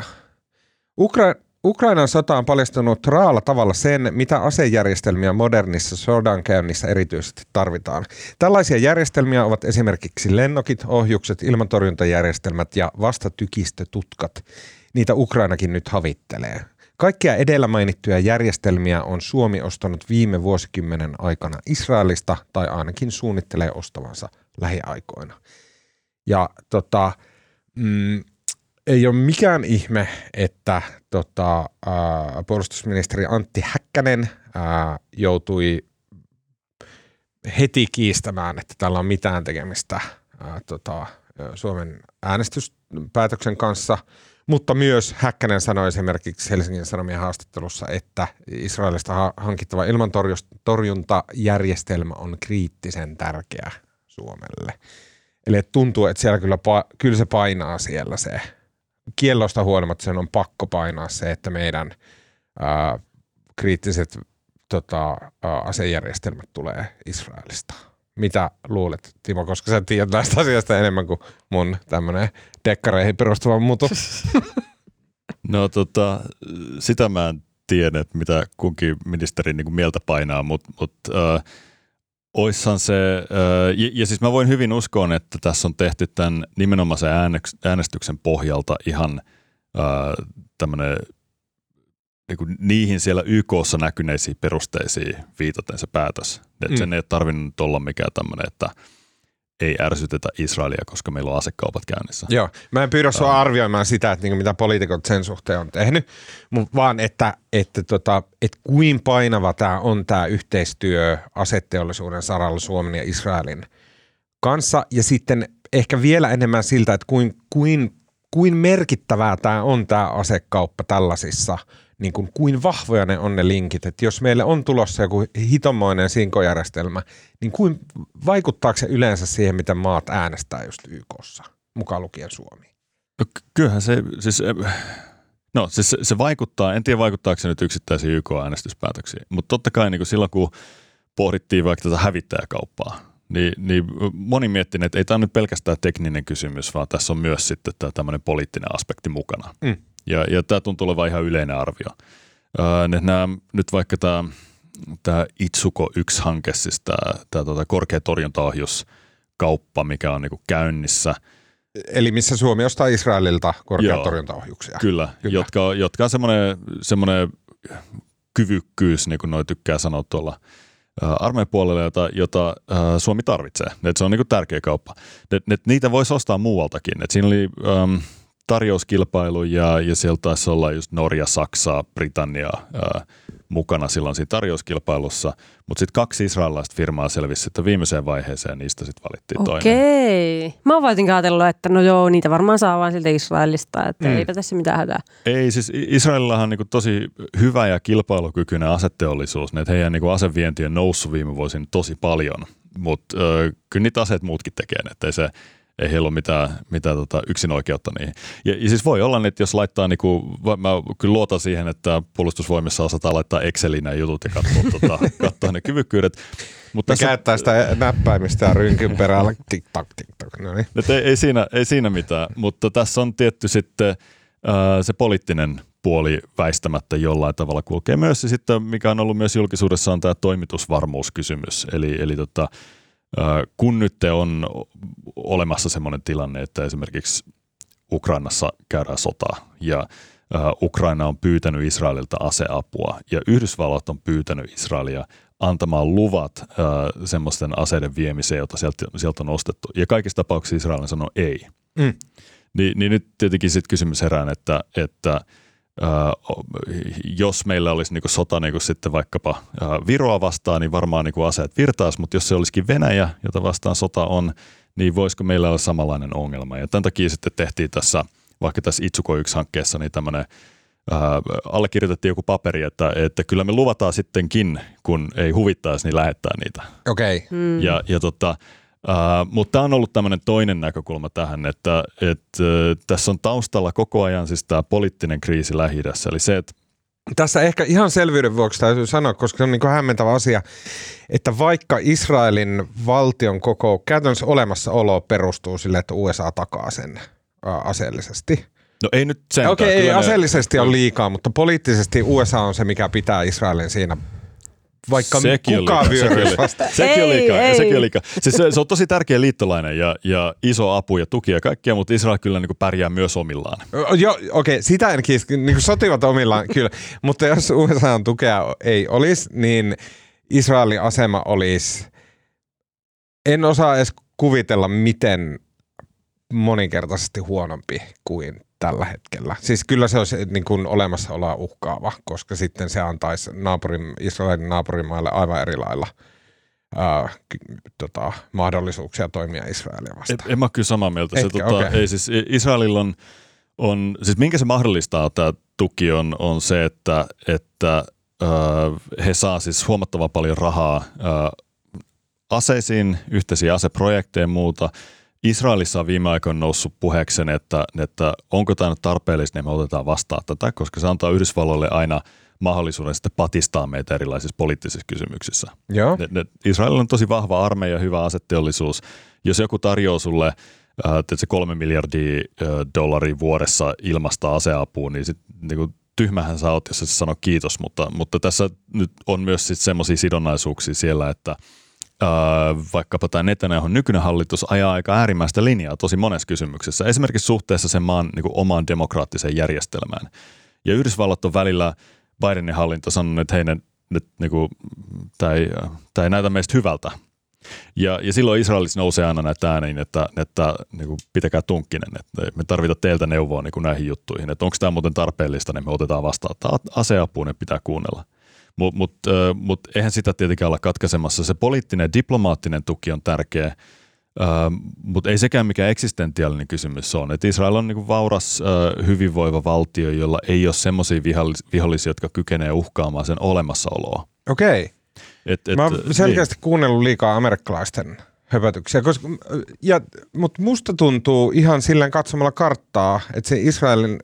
Ukra- Ukrainan sota on paljastunut raalla tavalla sen, mitä asejärjestelmiä modernissa sodankäynnissä erityisesti tarvitaan. Tällaisia järjestelmiä ovat esimerkiksi lennokit, ohjukset, ilmatorjuntajärjestelmät ja vastatykistötutkat. Niitä Ukrainakin nyt havittelee. Kaikkia edellä mainittuja järjestelmiä on Suomi ostanut viime vuosikymmenen aikana Israelista tai ainakin suunnittelee ostavansa lähiaikoina. Ja tota, mm, ei ole mikään ihme, että tota, ää, puolustusministeri Antti Häkkänen ää, joutui heti kiistämään, että tällä on mitään tekemistä ää, tota, Suomen äänestyspäätöksen kanssa, mutta myös Häkkänen sanoi esimerkiksi Helsingin Sanomien haastattelussa, että Israelista hankittava ilmantorjuntajärjestelmä on kriittisen tärkeä Suomelle. Eli tuntuu, että siellä kyllä, kyllä se painaa siellä se kiellosta huolimatta sen on pakko painaa se, että meidän ää, kriittiset tota, ää, asejärjestelmät tulee Israelista. Mitä luulet, Timo, koska sä tiedät näistä asioista enemmän kuin mun tämmöinen dekkareihin perustuva mutu? No tota, sitä mä en tiedä, että mitä kunkin ministerin niin mieltä painaa, mutta mut, äh, Oissan se, ja, ja siis mä voin hyvin uskoa, että tässä on tehty tämän nimenomaisen äänestyksen pohjalta ihan tämmöinen niin niihin siellä YKssa näkyneisiin perusteisiin viitaten se päätös. Mm. sen ei ole tarvinnut olla mikään tämmöinen, että – ei ärsytetä Israelia, koska meillä on asekaupat käynnissä. Joo, mä en pyydä sua arvioimaan sitä, että niinku mitä poliitikot sen suhteen on tehnyt, vaan että, että, tota, että kuin painava tämä on tämä yhteistyö asetteollisuuden saralla Suomen ja Israelin kanssa. Ja sitten ehkä vielä enemmän siltä, että kuin, kuin, kuin merkittävää tämä on tämä asekauppa tällaisissa – niin kuin, kuin vahvoja ne on ne linkit. Että jos meille on tulossa joku hitomoinen sinkojärjestelmä, niin kuin, vaikuttaako se yleensä siihen, miten maat äänestää just YKssa, mukaan lukien Suomi? No, kyllähän se, siis, no, siis se, se vaikuttaa, en tiedä vaikuttaako se nyt yksittäisiin YK-äänestyspäätöksiin, mutta totta kai niin kuin silloin, kun pohdittiin vaikka tätä hävittäjäkauppaa, niin, niin moni miettii, että ei tämä nyt pelkästään tekninen kysymys, vaan tässä on myös sitten tämä tämmöinen poliittinen aspekti mukana. Mm. Ja, ja tämä tuntuu olevan ihan yleinen arvio. Öö, nämä, nyt vaikka tämä, tämä Itsuko 1-hanke, siis tämä, tämä tuota korkea torjuntaohjuskauppa, mikä on niin käynnissä. Eli missä Suomi ostaa Israelilta korkea torjuntaohjuksia. Kyllä, kyllä. Jotka, jotka on semmoinen, semmoinen kyvykkyys, niin kuin noi tykkää sanoa tuolla armeijan puolella, jota, jota Suomi tarvitsee. Et se on niin tärkeä kauppa. Et, et niitä voisi ostaa muualtakin. Et siinä oli ähm, tarjouskilpailu ja, ja sieltä taisi olla just Norja, Saksa, Britannia ää, mukana silloin siinä tarjouskilpailussa, mutta sitten kaksi israelilaista firmaa selvisi sitten viimeiseen vaiheeseen niistä sitten valittiin Okei. toinen. Okei. Mä oon voitin ajatellut, että no joo, niitä varmaan saa vaan siltä Israelista, että mm. eipä tässä mitään hätää. Ei, siis Israelillahan on niin tosi hyvä ja kilpailukykyinen aseteollisuus, että heidän niin asevienti on noussut viime vuosina tosi paljon, mutta kyllä niitä aseet muutkin tekee, että ei se – ei heillä ole mitään, mitään tota yksin oikeutta niihin. Ja, ja siis voi olla, että jos laittaa, niinku, mä kyllä luotan siihen, että puolustusvoimissa osataan laittaa Excelin nämä jutut ja katsoa, tota, katsoa ne kyvykkyydet. Mutta tässä käyttää sitä näppäimistä ja rynkin perällä, tik-tak, tik-tak. No niin. ei, ei, siinä, ei siinä mitään, mutta tässä on tietty sitten äh, se poliittinen puoli väistämättä jollain tavalla kulkee myös. Ja sitten mikä on ollut myös julkisuudessa on tämä toimitusvarmuuskysymys. Eli, eli tota, kun nyt on olemassa sellainen tilanne, että esimerkiksi Ukrainassa käydään sotaa ja Ukraina on pyytänyt Israelilta aseapua ja Yhdysvallat on pyytänyt Israelia antamaan luvat semmoisten aseiden viemiseen, jota sieltä, sieltä on ostettu. Ja kaikissa tapauksissa Israel sanoo ei. Mm. Ni, niin nyt tietenkin sitten kysymys herään, että, että – jos meillä olisi niin sota niin sitten vaikkapa Viroa vastaan, niin varmaan niin aseet virtaas, mutta jos se olisikin Venäjä, jota vastaan sota on, niin voisiko meillä olla samanlainen ongelma. Ja tämän takia sitten tehtiin tässä, vaikka tässä Itsuko 1-hankkeessa, niin tämmöinen allekirjoitettiin joku paperi, että, että kyllä me luvataan sittenkin, kun ei huvittaisi, niin lähettää niitä. Okei. Okay. Hmm. Ja, ja tota, Uh, mutta tämä on ollut tämmöinen toinen näkökulma tähän, että et, uh, tässä on taustalla koko ajan siis tämä poliittinen kriisi lähi eli se, että tässä ehkä ihan selvyyden vuoksi täytyy sanoa, koska se on niin hämmentävä asia, että vaikka Israelin valtion koko käytännössä olemassaolo perustuu sille, että USA takaa sen aseellisesti. No ei nyt sen. Okei, okay, ei ne... aseellisesti on liikaa, mutta poliittisesti USA on se, mikä pitää Israelin siinä vaikka sekin kukaan vyöryisi vasta. Sekin on liikaa. Ei, sekin liikaa. Siis se, se, on tosi tärkeä liittolainen ja, ja iso apu ja tuki ja kaikkea, mutta Israel kyllä niin kuin pärjää myös omillaan. Joo, okei, okay, sitä en kiis, niin kuin sotivat omillaan kyllä, mutta jos USA tukea ei olisi, niin Israelin asema olisi, en osaa edes kuvitella, miten moninkertaisesti huonompi kuin tällä hetkellä. Siis kyllä se olisi niin kuin olemassaoloa uhkaava, koska sitten se antaisi naapurin, Israelin naapurimaille aivan eri lailla ää, tota, mahdollisuuksia toimia Israelia vastaan. En, en mä kyllä samaa mieltä. se, tota, okay. ei, siis Israelilla on, on, siis minkä se mahdollistaa tämä tuki on, on se, että, että äh, he saa siis huomattavan paljon rahaa äh, aseisiin, yhteisiä aseprojekteja ja muuta – Israelissa on viime aikoina noussut puheeksi että, että onko tämä nyt tarpeellista, niin me otetaan vastaan tätä, koska se antaa Yhdysvalloille aina mahdollisuuden sitten patistaa meitä erilaisissa poliittisissa kysymyksissä. Joo. Ne, ne, Israelilla on tosi vahva armeija, hyvä aseteollisuus. Jos joku tarjoaa sulle äh, se kolme miljardia äh, dollaria vuodessa ilmasta aseapua, niin, sit, niin tyhmähän sä oot, jos sä sano kiitos, mutta, mutta tässä nyt on myös semmoisia sidonnaisuuksia siellä, että – vaikkapa tämä Netanyahun nykyinen hallitus ajaa aika äärimmäistä linjaa tosi monessa kysymyksessä, esimerkiksi suhteessa sen maan niin kuin, omaan demokraattiseen järjestelmään. Ja Yhdysvallat on välillä Bidenin hallinto sanonut, että hei, nyt, niin kuin, tämä, ei, tämä ei näytä meistä hyvältä. Ja, ja silloin Israelissa nousee aina näitä ääniin, että, että niin kuin, pitäkää tunkkinen, että me tarvitaan teiltä neuvoa niin kuin näihin juttuihin, että onko tämä muuten tarpeellista, niin me otetaan vastaan. Tämä aseapuun ne pitää kuunnella. Mutta mut, mut eihän sitä tietenkään olla katkaisemassa. Se poliittinen, diplomaattinen tuki on tärkeä, mutta ei sekään mikään eksistentiaalinen kysymys on. Et Israel on niinku vauras, hyvinvoiva valtio, jolla ei ole semmoisia vihollisia, jotka kykenee uhkaamaan sen olemassaoloa. Okei. Et, et, Mä oon selkeästi niin. kuunnellut liikaa amerikkalaisten höpötyksiä, koska, ja, mutta musta tuntuu ihan silleen katsomalla karttaa, että se Israelin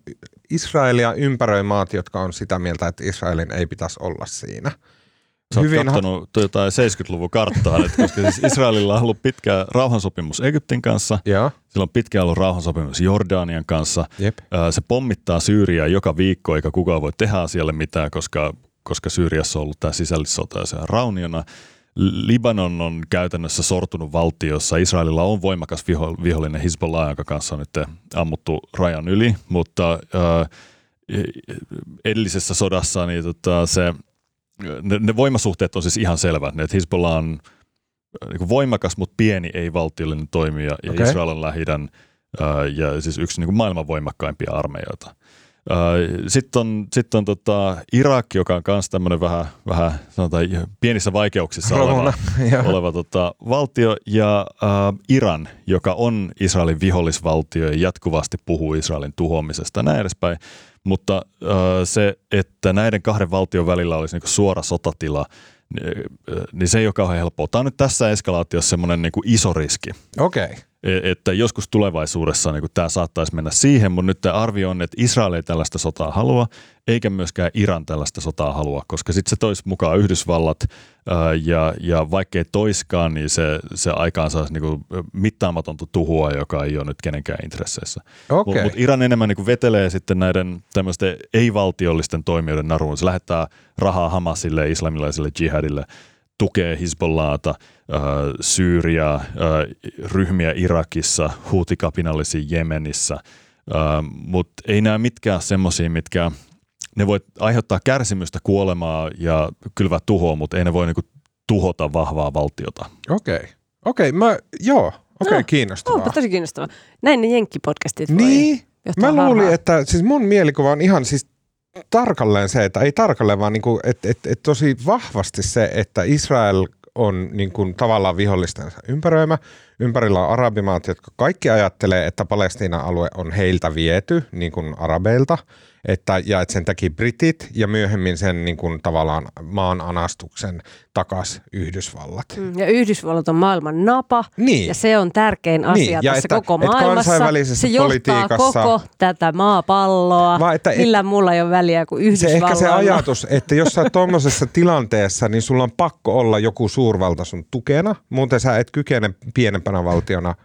Israelia ympäröi maat, jotka on sitä mieltä, että Israelin ei pitäisi olla siinä. Sä Hyvin katsonut ha- jotain 70-luvun karttaa, että koska siis Israelilla on ollut pitkä rauhansopimus Egyptin kanssa, ja. sillä on pitkään ollut rauhansopimus Jordanian kanssa. Jep. Se pommittaa Syyriaa joka viikko, eikä kukaan voi tehdä asialle mitään, koska, koska Syyriassa on ollut tämä sisällissota ja se on rauniona. Libanon on käytännössä sortunut valtio, jossa Israelilla on voimakas viho, vihollinen Hezbollah, jonka kanssa on nyt ammuttu rajan yli, mutta äh, edellisessä sodassa niin tota, se ne, ne voimasuhteet on siis ihan selvät. Ne, että Hezbollah on äh, niin voimakas, mutta pieni, ei valtiollinen toimija, ja okay. Israel on lähi ja siis yksi niin kuin maailman voimakkaimpia armeijoita. Sitten on, sit on tota Irak, joka on myös tämmöinen vähän, vähän sanotaan, pienissä vaikeuksissa oleva, oleva tota, valtio, ja äh, Iran, joka on Israelin vihollisvaltio ja jatkuvasti puhuu Israelin tuhoamisesta ja näin edespäin. Mutta äh, se, että näiden kahden valtion välillä olisi niin suora sotatila, niin, niin se ei ole kauhean helppoa. Tämä on nyt tässä eskalaatiossa semmoinen niin iso riski. Okei. Okay. E, että joskus tulevaisuudessa niin tämä saattaisi mennä siihen, mutta nyt tämä arvio on, että Israel ei tällaista sotaa halua, eikä myöskään Iran tällaista sotaa halua, koska sitten se toisi mukaan Yhdysvallat, ää, ja, ja vaikkei toiskaan, niin se, se aikaan saisi niin mittaamatonta tuhua, joka ei ole nyt kenenkään intresseissä. Okay. Mutta mut Iran enemmän niin vetelee sitten näiden tämmöisten ei-valtiollisten toimijoiden naruun. Se lähettää rahaa Hamasille, islamilaiselle jihadille, tukee Hizbollahta, äh, Syyriaa, äh, ryhmiä Irakissa, huutikapinallisia Jemenissä, äh, mutta ei nämä mitkään semmoisia, mitkä ne voi aiheuttaa kärsimystä, kuolemaa ja kylvää tuhoa, mutta ei ne voi niinku tuhota vahvaa valtiota. Okei, okay. okei, okay, mä, joo, okei, okay, no, kiinnostavaa. Onpa tosi kiinnostavaa. Näin ne jenkkipodcastit Niin, mä luulin, harhaa. että siis mun mielikuva on ihan siis tarkalleen se, että ei tarkalleen, vaan niin kuin, että, että, että tosi vahvasti se, että Israel on niin kuin tavallaan vihollistensa ympäröimä. Ympärillä on arabimaat, jotka kaikki ajattelee, että Palestiinan alue on heiltä viety, niin kuin arabeilta – että, ja että sen teki britit ja myöhemmin sen niin kuin, tavallaan maan anastuksen takas Yhdysvallat. Mm, ja Yhdysvallat on maailman napa niin. ja se on tärkein asia niin. ja tässä että, koko maailmassa. se johtaa koko tätä maapalloa. Va, että Millään et, mulla ei ole väliä kuin Yhdysvallalla. Se ehkä se ajatus, että jos sä tuommoisessa tilanteessa, niin sulla on pakko olla joku suurvalta sun tukena, muuten sä et kykene pienempänä valtiona –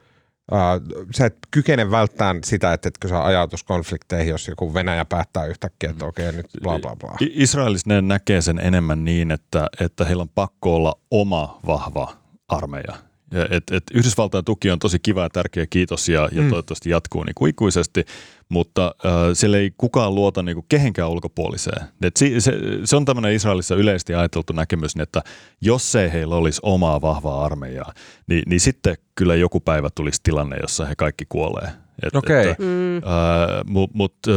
Uh, sä et kykene välttämään sitä, että etkö saa ajatuskonflikteihin, jos joku Venäjä päättää yhtäkkiä, että okei, nyt bla bla bla. Israelissa ne näkee sen enemmän niin, että, että heillä on pakko olla oma vahva armeija. Et, et Yhdysvaltain tuki on tosi kiva ja tärkeä, kiitos ja, ja mm. toivottavasti jatkuu niin kuin ikuisesti, mutta äh, siellä ei kukaan luota niin kuin kehenkään ulkopuoliseen. Et se, se, se on tämmöinen Israelissa yleisesti ajateltu näkemys, että jos ei heillä olisi omaa vahvaa armeijaa, niin, niin sitten kyllä joku päivä tulisi tilanne, jossa he kaikki kuolee. Et, okay. että, mm. äh, Mutta mut, äh,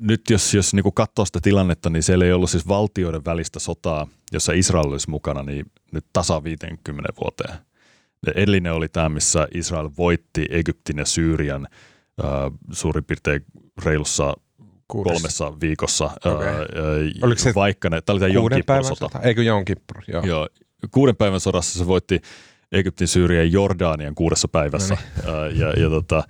nyt jos, jos niinku katsoo sitä tilannetta, niin siellä ei ollut siis valtioiden välistä sotaa, jossa Israel olisi mukana, niin nyt tasa 50 vuoteen. Edellinen oli tämä, missä Israel voitti Egyptin ja Syyrian äh, suurin piirtein reilussa Kuudes. kolmessa viikossa. Okay. Äh, Oliko se vaikka ne, tämä oli tämä Jom sota. Eikö joo. joo. Kuuden päivän sodassa se voitti Egyptin, Syyrian ja Jordanian kuudessa päivässä. No niin. äh, ja, ja tota,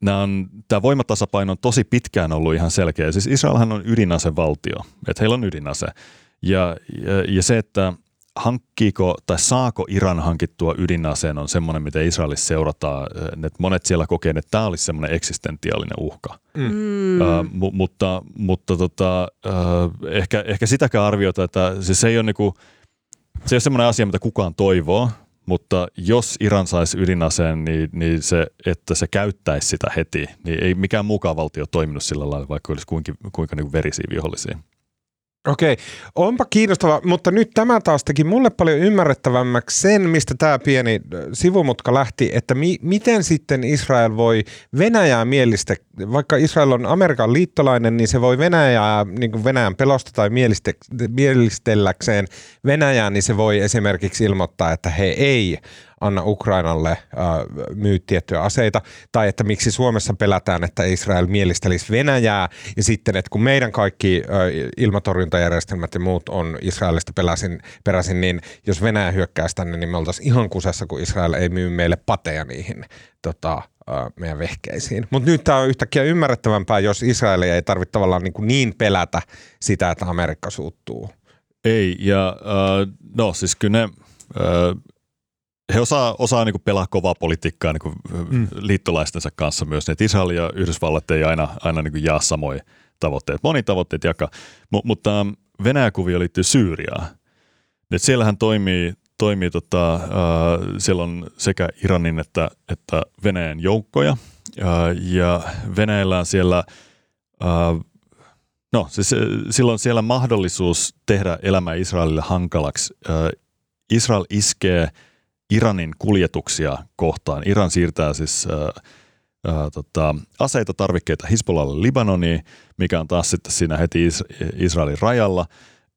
ne, on, tämä voimatasapaino on tosi pitkään ollut ihan selkeä. Siis Israelhan on ydinasevaltio, että heillä on ydinase. Ja, ja, ja se, että hankkiiko tai saako Iran hankittua ydinaseen on semmoinen, mitä Israelissa seurataan. Että monet siellä kokee, että tämä olisi semmoinen eksistentiaalinen uhka. Mm. Uh, mu- mutta mutta tota, uh, ehkä, ehkä sitäkään arviota, että se, se ei ole niinku, se ei ole semmoinen asia, mitä kukaan toivoo, mutta jos Iran saisi ydinaseen, niin, niin se, että se käyttäisi sitä heti, niin ei mikään mukaan valtio toiminut sillä lailla, vaikka olisi kuinka, kuinka niin verisiä vihollisia. Okei, onpa kiinnostava, mutta nyt tämä taas teki mulle paljon ymmärrettävämmäksi sen, mistä tämä pieni sivumutka lähti, että mi- miten sitten Israel voi Venäjää mielistä, vaikka Israel on Amerikan liittolainen, niin se voi Venäjää, niin kuin Venäjän pelosta tai mieliste- mielistelläkseen Venäjää, niin se voi esimerkiksi ilmoittaa, että he ei anna Ukrainalle äh, myy tiettyjä aseita, tai että miksi Suomessa pelätään, että Israel mielistelisi Venäjää, ja sitten, että kun meidän kaikki äh, ilmatorjuntajärjestelmät ja muut on Israelista peläsin, peräisin, niin jos Venäjä hyökkäisi tänne, niin me oltaisiin ihan kusessa, kun Israel ei myy meille pateja niihin tota, äh, meidän vehkeisiin. Mutta nyt tämä on yhtäkkiä ymmärrettävämpää, jos Israel ei tarvitse tavallaan niin, niin pelätä sitä, että Amerikka suuttuu. Ei, ja äh, no siis kyllä ne äh, he osaa, osaa niin kuin pelaa kovaa politiikkaa niin kuin mm. liittolaistensa kanssa myös. Että Israel ja Yhdysvallat ei aina, aina niin kuin jaa samoja tavoitteita. Moni tavoitteet jakaa, M- mutta Venäjä-kuvio liittyy Syyriaan. Et siellähän toimii, toimii tota, äh, siellä on sekä Iranin että, että Venäjän joukkoja. Äh, ja Venäjällä on siellä äh, No, siis silloin siellä mahdollisuus tehdä elämä Israelille hankalaksi. Israel iskee Iranin kuljetuksia kohtaan. Iran siirtää siis äh, äh, tota, aseita, tarvikkeita Hisbollalle Libanoniin, mikä on taas sitten siinä heti Is- Israelin rajalla.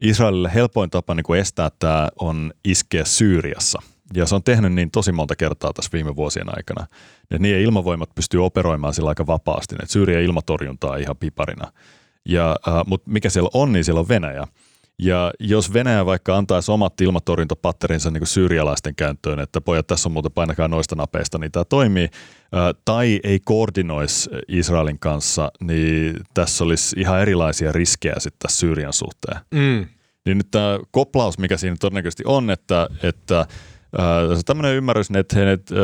Israelille helpoin tapa niin kuin estää tämä on iskeä Syyriassa. Ja se on tehnyt niin tosi monta kertaa tässä viime vuosien aikana. Ja niiden ilmavoimat pystyy operoimaan sillä aika vapaasti. Et Syyrian ilmatorjunta on ihan piparina. Ja, Mutta mikä siellä on, niin siellä on Venäjä. Ja jos Venäjä vaikka antaisi omat ilmatorjuntapatterinsa niin syyrialaisten käyttöön, että pojat tässä on muuten painakaa noista napeista, niin tämä toimii, tai ei koordinoisi Israelin kanssa, niin tässä olisi ihan erilaisia riskejä sitten tässä Syyrian suhteen. Mm. Niin nyt tämä koplaus, mikä siinä todennäköisesti on, että, että Äh, tämmöinen ymmärrys, että he, että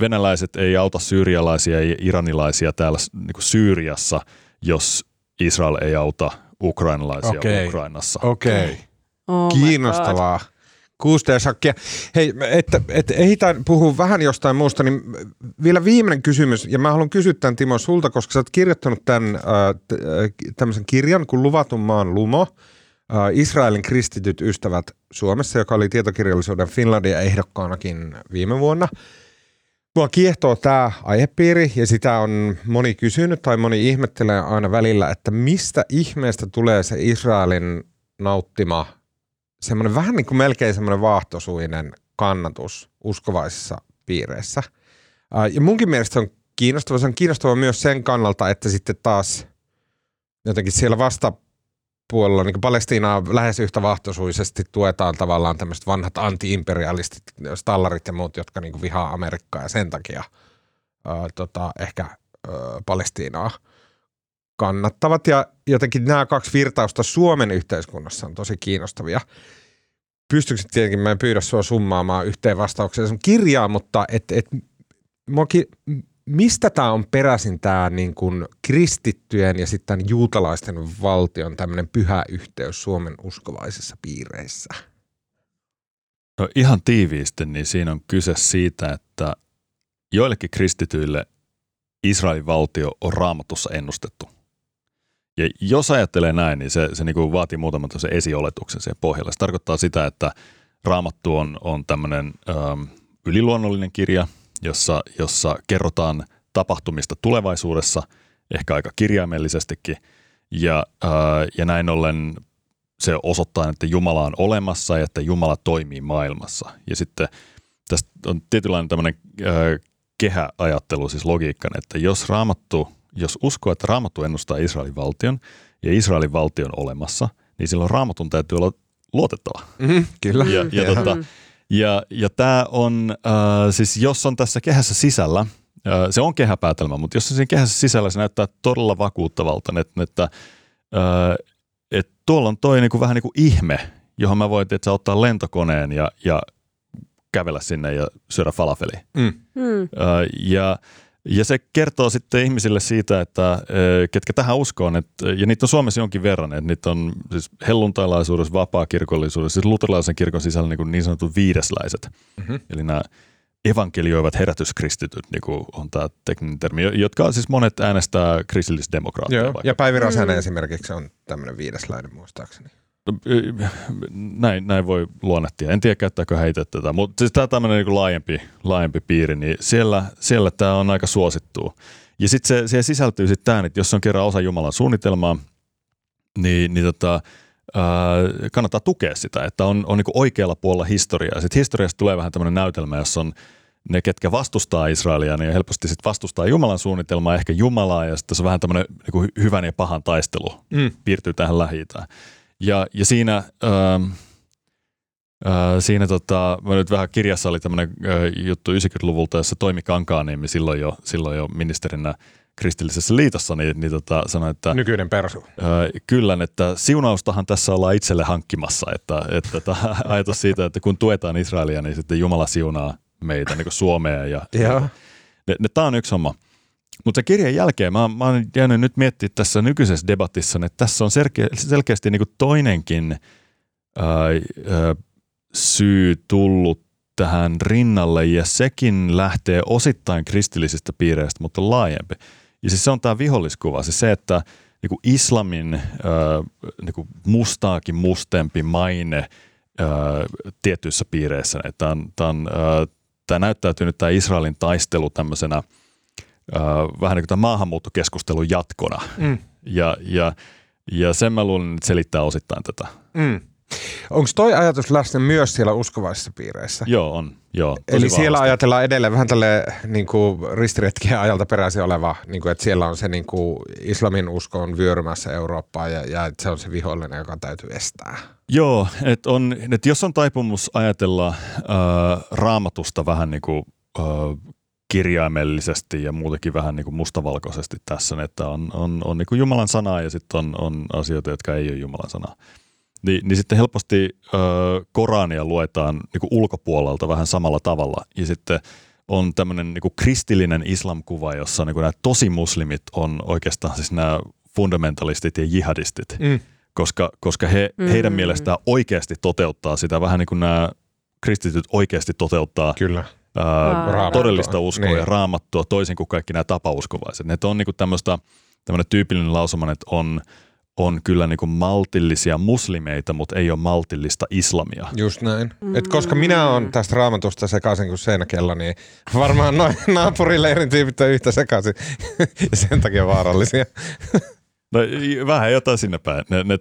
venäläiset ei auta syyrialaisia ja iranilaisia täällä niin Syyriassa, jos Israel ei auta ukrainalaisia okay. Ukrainassa. Okei. Okay. Oh Kiinnostavaa. Kuusta sakkia. Hei, että, että ehditään puhua vähän jostain muusta, niin vielä viimeinen kysymys, ja mä haluan kysyä tämän Timo sulta, koska sä oot kirjoittanut tämän äh, tämmöisen kirjan kuin Luvatun maan lumo, äh, Israelin kristityt ystävät Suomessa, joka oli tietokirjallisuuden Finlandia ehdokkaanakin viime vuonna. Mua kiehtoo tämä aihepiiri ja sitä on moni kysynyt tai moni ihmettelee aina välillä, että mistä ihmeestä tulee se Israelin nauttima semmoinen vähän niin kuin melkein semmoinen vaahtosuinen kannatus uskovaisissa piireissä. Ja munkin mielestä se on kiinnostava. Se on kiinnostava myös sen kannalta, että sitten taas jotenkin siellä vasta puolella niin Palestiinaa lähes yhtä vahtoisuisesti tuetaan tavallaan tämmöiset vanhat anti-imperialistit, stallarit ja muut, jotka niin vihaa Amerikkaa ja sen takia ää, tota, ehkä ää, Palestiinaa kannattavat. Ja jotenkin nämä kaksi virtausta Suomen yhteiskunnassa on tosi kiinnostavia. Pystyykö tietenkin, mä en pyydä sua summaamaan yhteen vastaukseen sun kirjaa, mutta et, et, mistä tämä on peräisin tämä niin kuin kristittyjen ja sitten juutalaisten valtion tämmöinen pyhä yhteys Suomen uskovaisissa piireissä? No ihan tiiviisti, niin siinä on kyse siitä, että joillekin kristityille Israelin valtio on raamatussa ennustettu. Ja jos ajattelee näin, niin se, se niin kuin vaatii muutaman esioletuksen siihen pohjalle. Se tarkoittaa sitä, että raamattu on, on tämmöinen yliluonnollinen kirja, jossa, jossa kerrotaan tapahtumista tulevaisuudessa, ehkä aika kirjaimellisestikin, ja, ää, ja näin ollen se osoittaa, että Jumala on olemassa ja että Jumala toimii maailmassa. Ja sitten tästä on tietynlainen tämmöinen ää, kehäajattelu, siis logiikka, että jos raamattu, jos uskoo, että raamattu ennustaa Israelin valtion ja Israelin valtion olemassa, niin silloin raamatun täytyy olla luotettava. Mm, kyllä. Ja, ja, tota, ja, ja tämä on, äh, siis jos on tässä kehässä sisällä, äh, se on kehäpäätelmä, mutta jos on siinä kehässä sisällä, se näyttää todella vakuuttavalta, että, että, äh, että tuolla on toi niinku, vähän niin kuin ihme, johon mä voin että ottaa lentokoneen ja, ja kävellä sinne ja syödä falafeli. Mm. Mm. Äh, ja ja se kertoo sitten ihmisille siitä, että ketkä tähän uskoon, että, ja niitä on Suomessa jonkin verran, että niitä on siis helluntailaisuudessa, vapaa-kirkollisuudessa, siis luterilaisen kirkon sisällä niin, niin sanotut viidesläiset. Mm-hmm. Eli nämä evankelioivat herätyskristityt, niin kuin on tämä tekninen termi, jotka siis monet äänestää kristillisdemokraattia. Joo, ja Päivi Räsänen mm. esimerkiksi on tämmöinen viidesläinen muistaakseni. Näin, näin voi luonnehtia. En tiedä, käyttääkö heitä tätä, mutta siis tämä tämmöinen niin laajempi, laajempi piiri, niin siellä, siellä tämä on aika suosittua. Ja sitten se, siihen sisältyy sitten tämä, että jos on kerran osa Jumalan suunnitelmaa, niin, niin tota, ää, kannattaa tukea sitä, että on, on niin oikealla puolella historiaa. Sitten historiasta tulee vähän tämmöinen näytelmä, jossa on ne, ketkä vastustaa Israelia, niin helposti sitten vastustaa Jumalan suunnitelmaa, ehkä Jumalaa, ja sitten se on vähän tämmöinen niin hyvän ja pahan taistelu mm. piirtyy tähän lähi ja, ja siinä, ähm, äh, siinä tota, mä nyt vähän kirjassa oli tämmöinen äh, juttu 90-luvulta, jossa Toimi Kankaaniemi silloin jo, silloin jo ministerinä kristillisessä liitossa, niin, niin tota, sanoi, että... Nykyinen persu. Äh, kyllä, että siunaustahan tässä ollaan itselle hankkimassa, että, että että ajatus siitä, että kun tuetaan Israelia, niin sitten Jumala siunaa meitä, niin kuin Suomea. Ja, ja. Ne, tämä on yksi homma. Mutta se kirjan jälkeen mä, mä oon jäänyt nyt miettimään tässä nykyisessä debatissa, että tässä on selkeä, selkeästi niin toinenkin ää, ää, syy tullut tähän rinnalle ja sekin lähtee osittain kristillisistä piireistä, mutta laajempi. Ja siis se on tämä viholliskuva, siis se, että niin kuin islamin äh, niin kuin mustaakin mustempi maine äh, tietyissä piireissä. On, tämä, tämä näyttäytyy nyt tämä Israelin taistelu tämmöisenä äh, vähän niin kuin tämän maahanmuuttokeskustelun jatkona. Mm. Ja, ja, ja sen mä luulen, että selittää osittain tätä. Mm. Onko toi ajatus läsnä myös siellä uskovaisissa piireissä? Joo, on. Joo, Eli vahvasti. siellä ajatellaan edelleen vähän tälle niin ristiretkien ajalta peräisin oleva, niin kuin, että siellä on se niin kuin, islamin usko on vyörymässä Eurooppaan ja, ja että se on se vihollinen, joka täytyy estää. Joo, että on, että jos on taipumus ajatella äh, raamatusta vähän niin kuin, äh, kirjaimellisesti ja muutenkin vähän niin kuin mustavalkoisesti tässä, että on, on, on niin kuin Jumalan sanaa ja sitten on, on asioita, jotka ei ole Jumalan sanaa. Niin, niin sitten helposti ö, Korania luetaan niin kuin ulkopuolelta vähän samalla tavalla. Ja sitten on tämmöinen niin kristillinen islamkuva, jossa niin kuin nämä tosimuslimit on oikeastaan siis nämä fundamentalistit ja jihadistit. Mm. Koska, koska he, mm. heidän mielestään oikeasti toteuttaa sitä, vähän niin kuin nämä kristityt oikeasti toteuttaa Kyllä. Ää, todellista uskoa niin. ja raamattua toisin kuin kaikki nämä tapauskovaiset. Ne on niin kuin tämmöistä, tämmöinen tyypillinen lausuma, että on – on kyllä niin kuin maltillisia muslimeita, mutta ei ole maltillista islamia. Just näin. Mm. Et koska minä olen tästä raamatusta sekaisin kuin seinäkello, niin varmaan noin naapurileirin tyypit on yhtä sekaisin ja sen takia vaarallisia. No vähän jotain sinne päin. Ne, ne,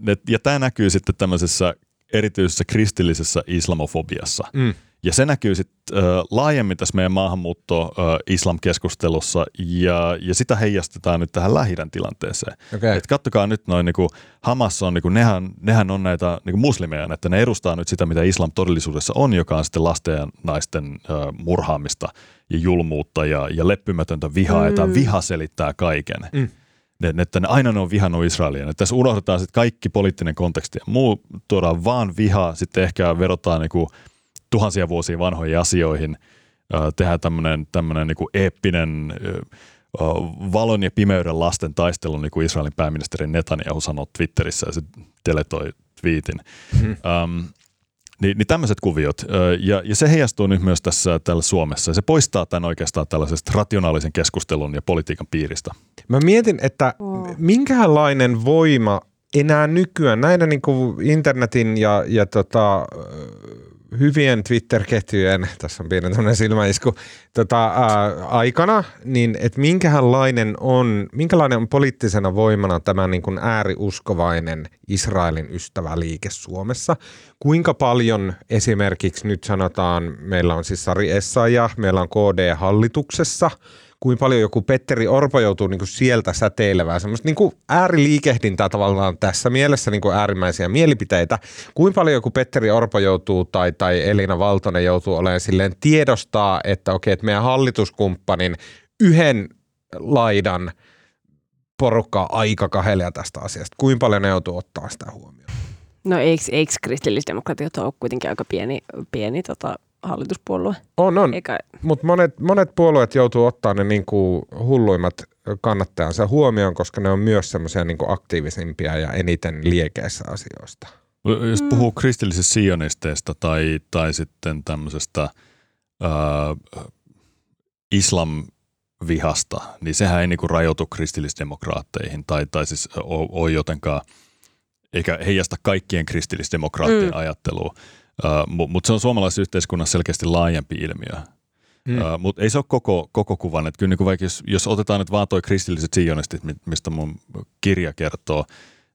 ne, ja tämä näkyy sitten tämmöisessä erityisessä kristillisessä islamofobiassa. Mm. Ja se näkyy sitten äh, laajemmin tässä meidän maahanmuutto-islam-keskustelussa äh, ja, ja sitä heijastetaan nyt tähän lähidän tilanteeseen. Okay. Et kattokaa nyt noin, niin Hamas on, niin kuin, nehän, nehän on näitä niin muslimeja, että ne edustaa nyt sitä, mitä islam todellisuudessa on, joka on sitten lasten ja naisten äh, murhaamista ja julmuutta ja, ja leppymätöntä vihaa, mm. ja viha selittää kaiken. Mm että ne aina ne on vihannut Israelia. Että tässä unohdetaan sitten kaikki poliittinen konteksti ja muu, tuodaan vaan vihaa, sitten ehkä verotaan niinku tuhansia vuosia vanhoihin asioihin, tehdään tämmöinen, tämmöinen niin eeppinen valon ja pimeyden lasten taistelu, niin kuin Israelin pääministeri Netanyahu sanoi Twitterissä ja se teletoi twiitin. Hmm. Um, niin, niin tämmöiset kuviot. Ja, ja se heijastuu nyt myös tässä täällä Suomessa. Ja se poistaa tämän oikeastaan tällaisesta rationaalisen keskustelun ja politiikan piiristä. Mä mietin, että minkälainen voima enää nykyään näiden niin kuin internetin ja, ja tota, hyvien Twitter-ketjujen, tässä on pieni tämmöinen silmäisku, tota, ää, aikana, niin että minkälainen on, minkälainen on poliittisena voimana tämä niin kuin ääriuskovainen Israelin ystäväliike Suomessa? Kuinka paljon esimerkiksi nyt sanotaan, meillä on siis Sari Essaja, meillä on KD hallituksessa – kuin paljon joku Petteri Orpo joutuu niin kuin sieltä säteilevää semmoista niin kuin ääriliikehdintää tavallaan tässä mielessä niin kuin äärimmäisiä mielipiteitä. Kuin paljon joku Petteri Orpo joutuu tai, tai Elina Valtonen joutuu olemaan silleen tiedostaa, että okei, että meidän hallituskumppanin yhden laidan porukka aika kahelia tästä asiasta. Kuinka paljon ne joutuu ottaa sitä huomioon? No eikö, eikö kristillisdemokratiot ole kuitenkin aika pieni, pieni tota, hallituspuolue. On, on. Eikä... Mutta monet, monet puolueet joutuu ottaa ne niin kuin hulluimmat kannattajansa huomioon, koska ne on myös semmoisia niin aktiivisimpia ja eniten liekeissä asioista. Jos puhuu mm. kristillisistä sionisteista tai, tai sitten tämmöisestä äh, islam vihasta, niin sehän ei niinku rajoitu kristillisdemokraatteihin tai, tai siis ole jotenkaan, eikä heijasta kaikkien kristillisdemokraattien mm. ajattelua. Mutta mut se on suomalaisessa yhteiskunnassa selkeästi laajempi ilmiö. Hmm. Uh, Mutta ei se ole koko, koko kuvan. Et kyllä niin vaikka jos, jos otetaan nyt vaan toi kristilliset sionistit, mistä mun kirja kertoo,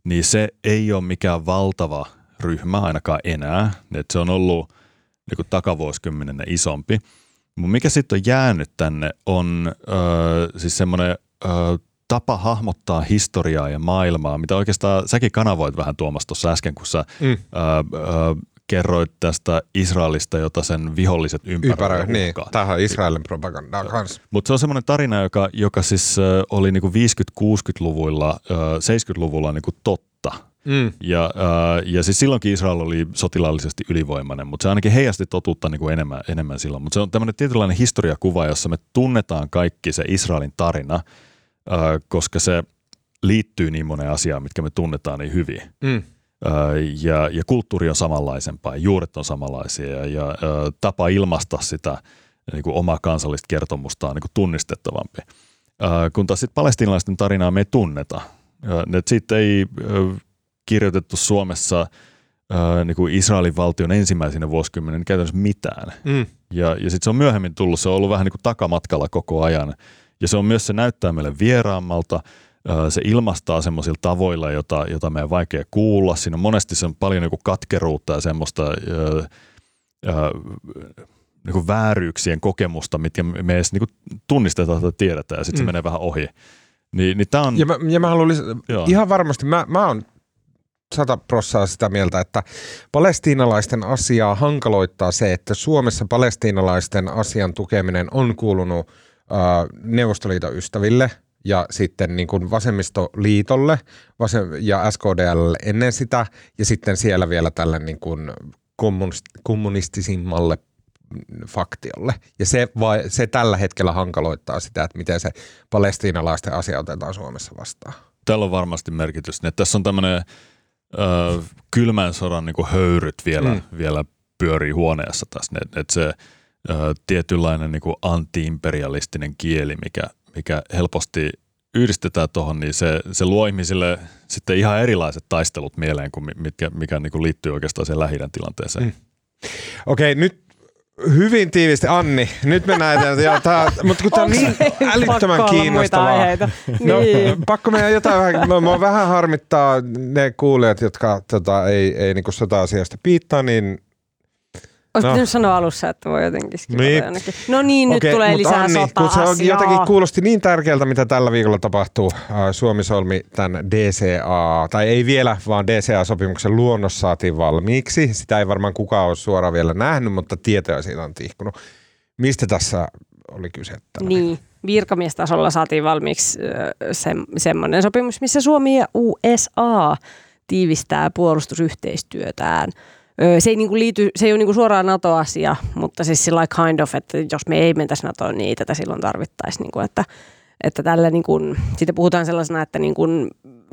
niin se ei ole mikään valtava ryhmä ainakaan enää. Et se on ollut niin takavuosikymmenenä isompi. Mutta mikä sitten on jäänyt tänne on uh, siis semmoinen tapa hahmottaa historiaa ja maailmaa, mitä oikeastaan säkin kanavoit vähän Tuomas tuossa äsken, kun sä mm. uh, uh, kerroit tästä Israelista, jota sen viholliset ympäröivät. Niin, tämähän on Israelin propagandaa kanssa. Mutta se on semmoinen tarina, joka, joka siis oli niinku 50-60-luvuilla, 70-luvulla niinku totta. Mm. Ja, ja siis silloinkin Israel oli sotilaallisesti ylivoimainen, mutta se ainakin heijasti totuutta niin kuin enemmän, enemmän silloin. Mutta se on tämmöinen tietynlainen historiakuva, jossa me tunnetaan kaikki se Israelin tarina, koska se liittyy niin moneen asiaan, mitkä me tunnetaan niin hyvin. Mm ja, ja kulttuuri on samanlaisempaa, ja juuret on samanlaisia ja, ja tapa ilmaista sitä niin kuin omaa kansallista kertomusta on niin kuin tunnistettavampi. Kun taas sitten palestinalaisten tarinaa me ei tunneta, Et siitä ei kirjoitettu Suomessa niin kuin Israelin valtion ensimmäisenä vuosikymmenen käytännössä mitään. Mm. Ja, ja sitten se on myöhemmin tullut, se on ollut vähän niin kuin takamatkalla koko ajan. Ja se on myös, se näyttää meille vieraammalta, se ilmastaa semmoisilla tavoilla, jota, jota meidän vaikea kuulla. Siinä on monesti se on paljon niin katkeruutta ja semmoista ää, ää, niin vääryyksien kokemusta, mitkä me edes niin tunnistetaan tai tiedetään, ja sitten mm. se menee vähän ohi. Niin, niin tää on, ja, mä, ja mä haluan lisätä, ihan varmasti, mä, mä oon sata prossaa sitä mieltä, että palestiinalaisten asiaa hankaloittaa se, että Suomessa palestiinalaisten asian tukeminen on kuulunut äh, Neuvostoliiton ystäville ja sitten niin kuin vasemmistoliitolle vasem- ja SKDL ennen sitä ja sitten siellä vielä tälle niin kuin kommunist- kommunistisimmalle faktiolle. Ja se, vai, se tällä hetkellä hankaloittaa sitä, että miten se palestiinalaisten asia otetaan Suomessa vastaan. Tällä on varmasti merkitys. Että tässä on tämmöinen ö, kylmän sodan niin kuin höyryt vielä, mm. vielä pyörii huoneessa tässä. Että et se ö, tietynlainen niin kuin anti-imperialistinen kieli, mikä, mikä helposti yhdistetään tuohon, niin se, se luo ihmisille sitten ihan erilaiset taistelut mieleen, kuin mitkä, mikä niin kuin liittyy oikeastaan siihen lähi tilanteeseen. Mm. Okei, nyt Hyvin tiivisti. Anni, nyt mennään eteenpäin. Joo, tää, mutta kun tämä on niin älyttömän kiinnostavaa. No, niin. pakko meidän jotain vähän, mä, vähän harmittaa ne kuulijat, jotka tota, ei, ei niinku sota-asiasta piittaa, niin Olisi no. pitänyt sanoa alussa, että voi jotenkin niin. No niin, nyt tulee lisää Anni, kun se on jotenkin kuulosti niin tärkeältä, mitä tällä viikolla tapahtuu. Suomi solmi tämän DCA, tai ei vielä, vaan DCA-sopimuksen luonnos saatiin valmiiksi. Sitä ei varmaan kukaan ole suoraan vielä nähnyt, mutta tietoja siitä on tihkunut. Mistä tässä oli kyse? Niin, virkamiestasolla saatiin valmiiksi se, semmoinen sopimus, missä Suomi ja USA tiivistää puolustusyhteistyötään – se ei, niinku liity, se ei ole niinku suoraan NATO-asia, mutta siis sillä kind of, että jos me ei mentäisi NATOon, niin tätä silloin tarvittaisiin. Niinku, että, että tällä niinku, siitä puhutaan sellaisena, että niinku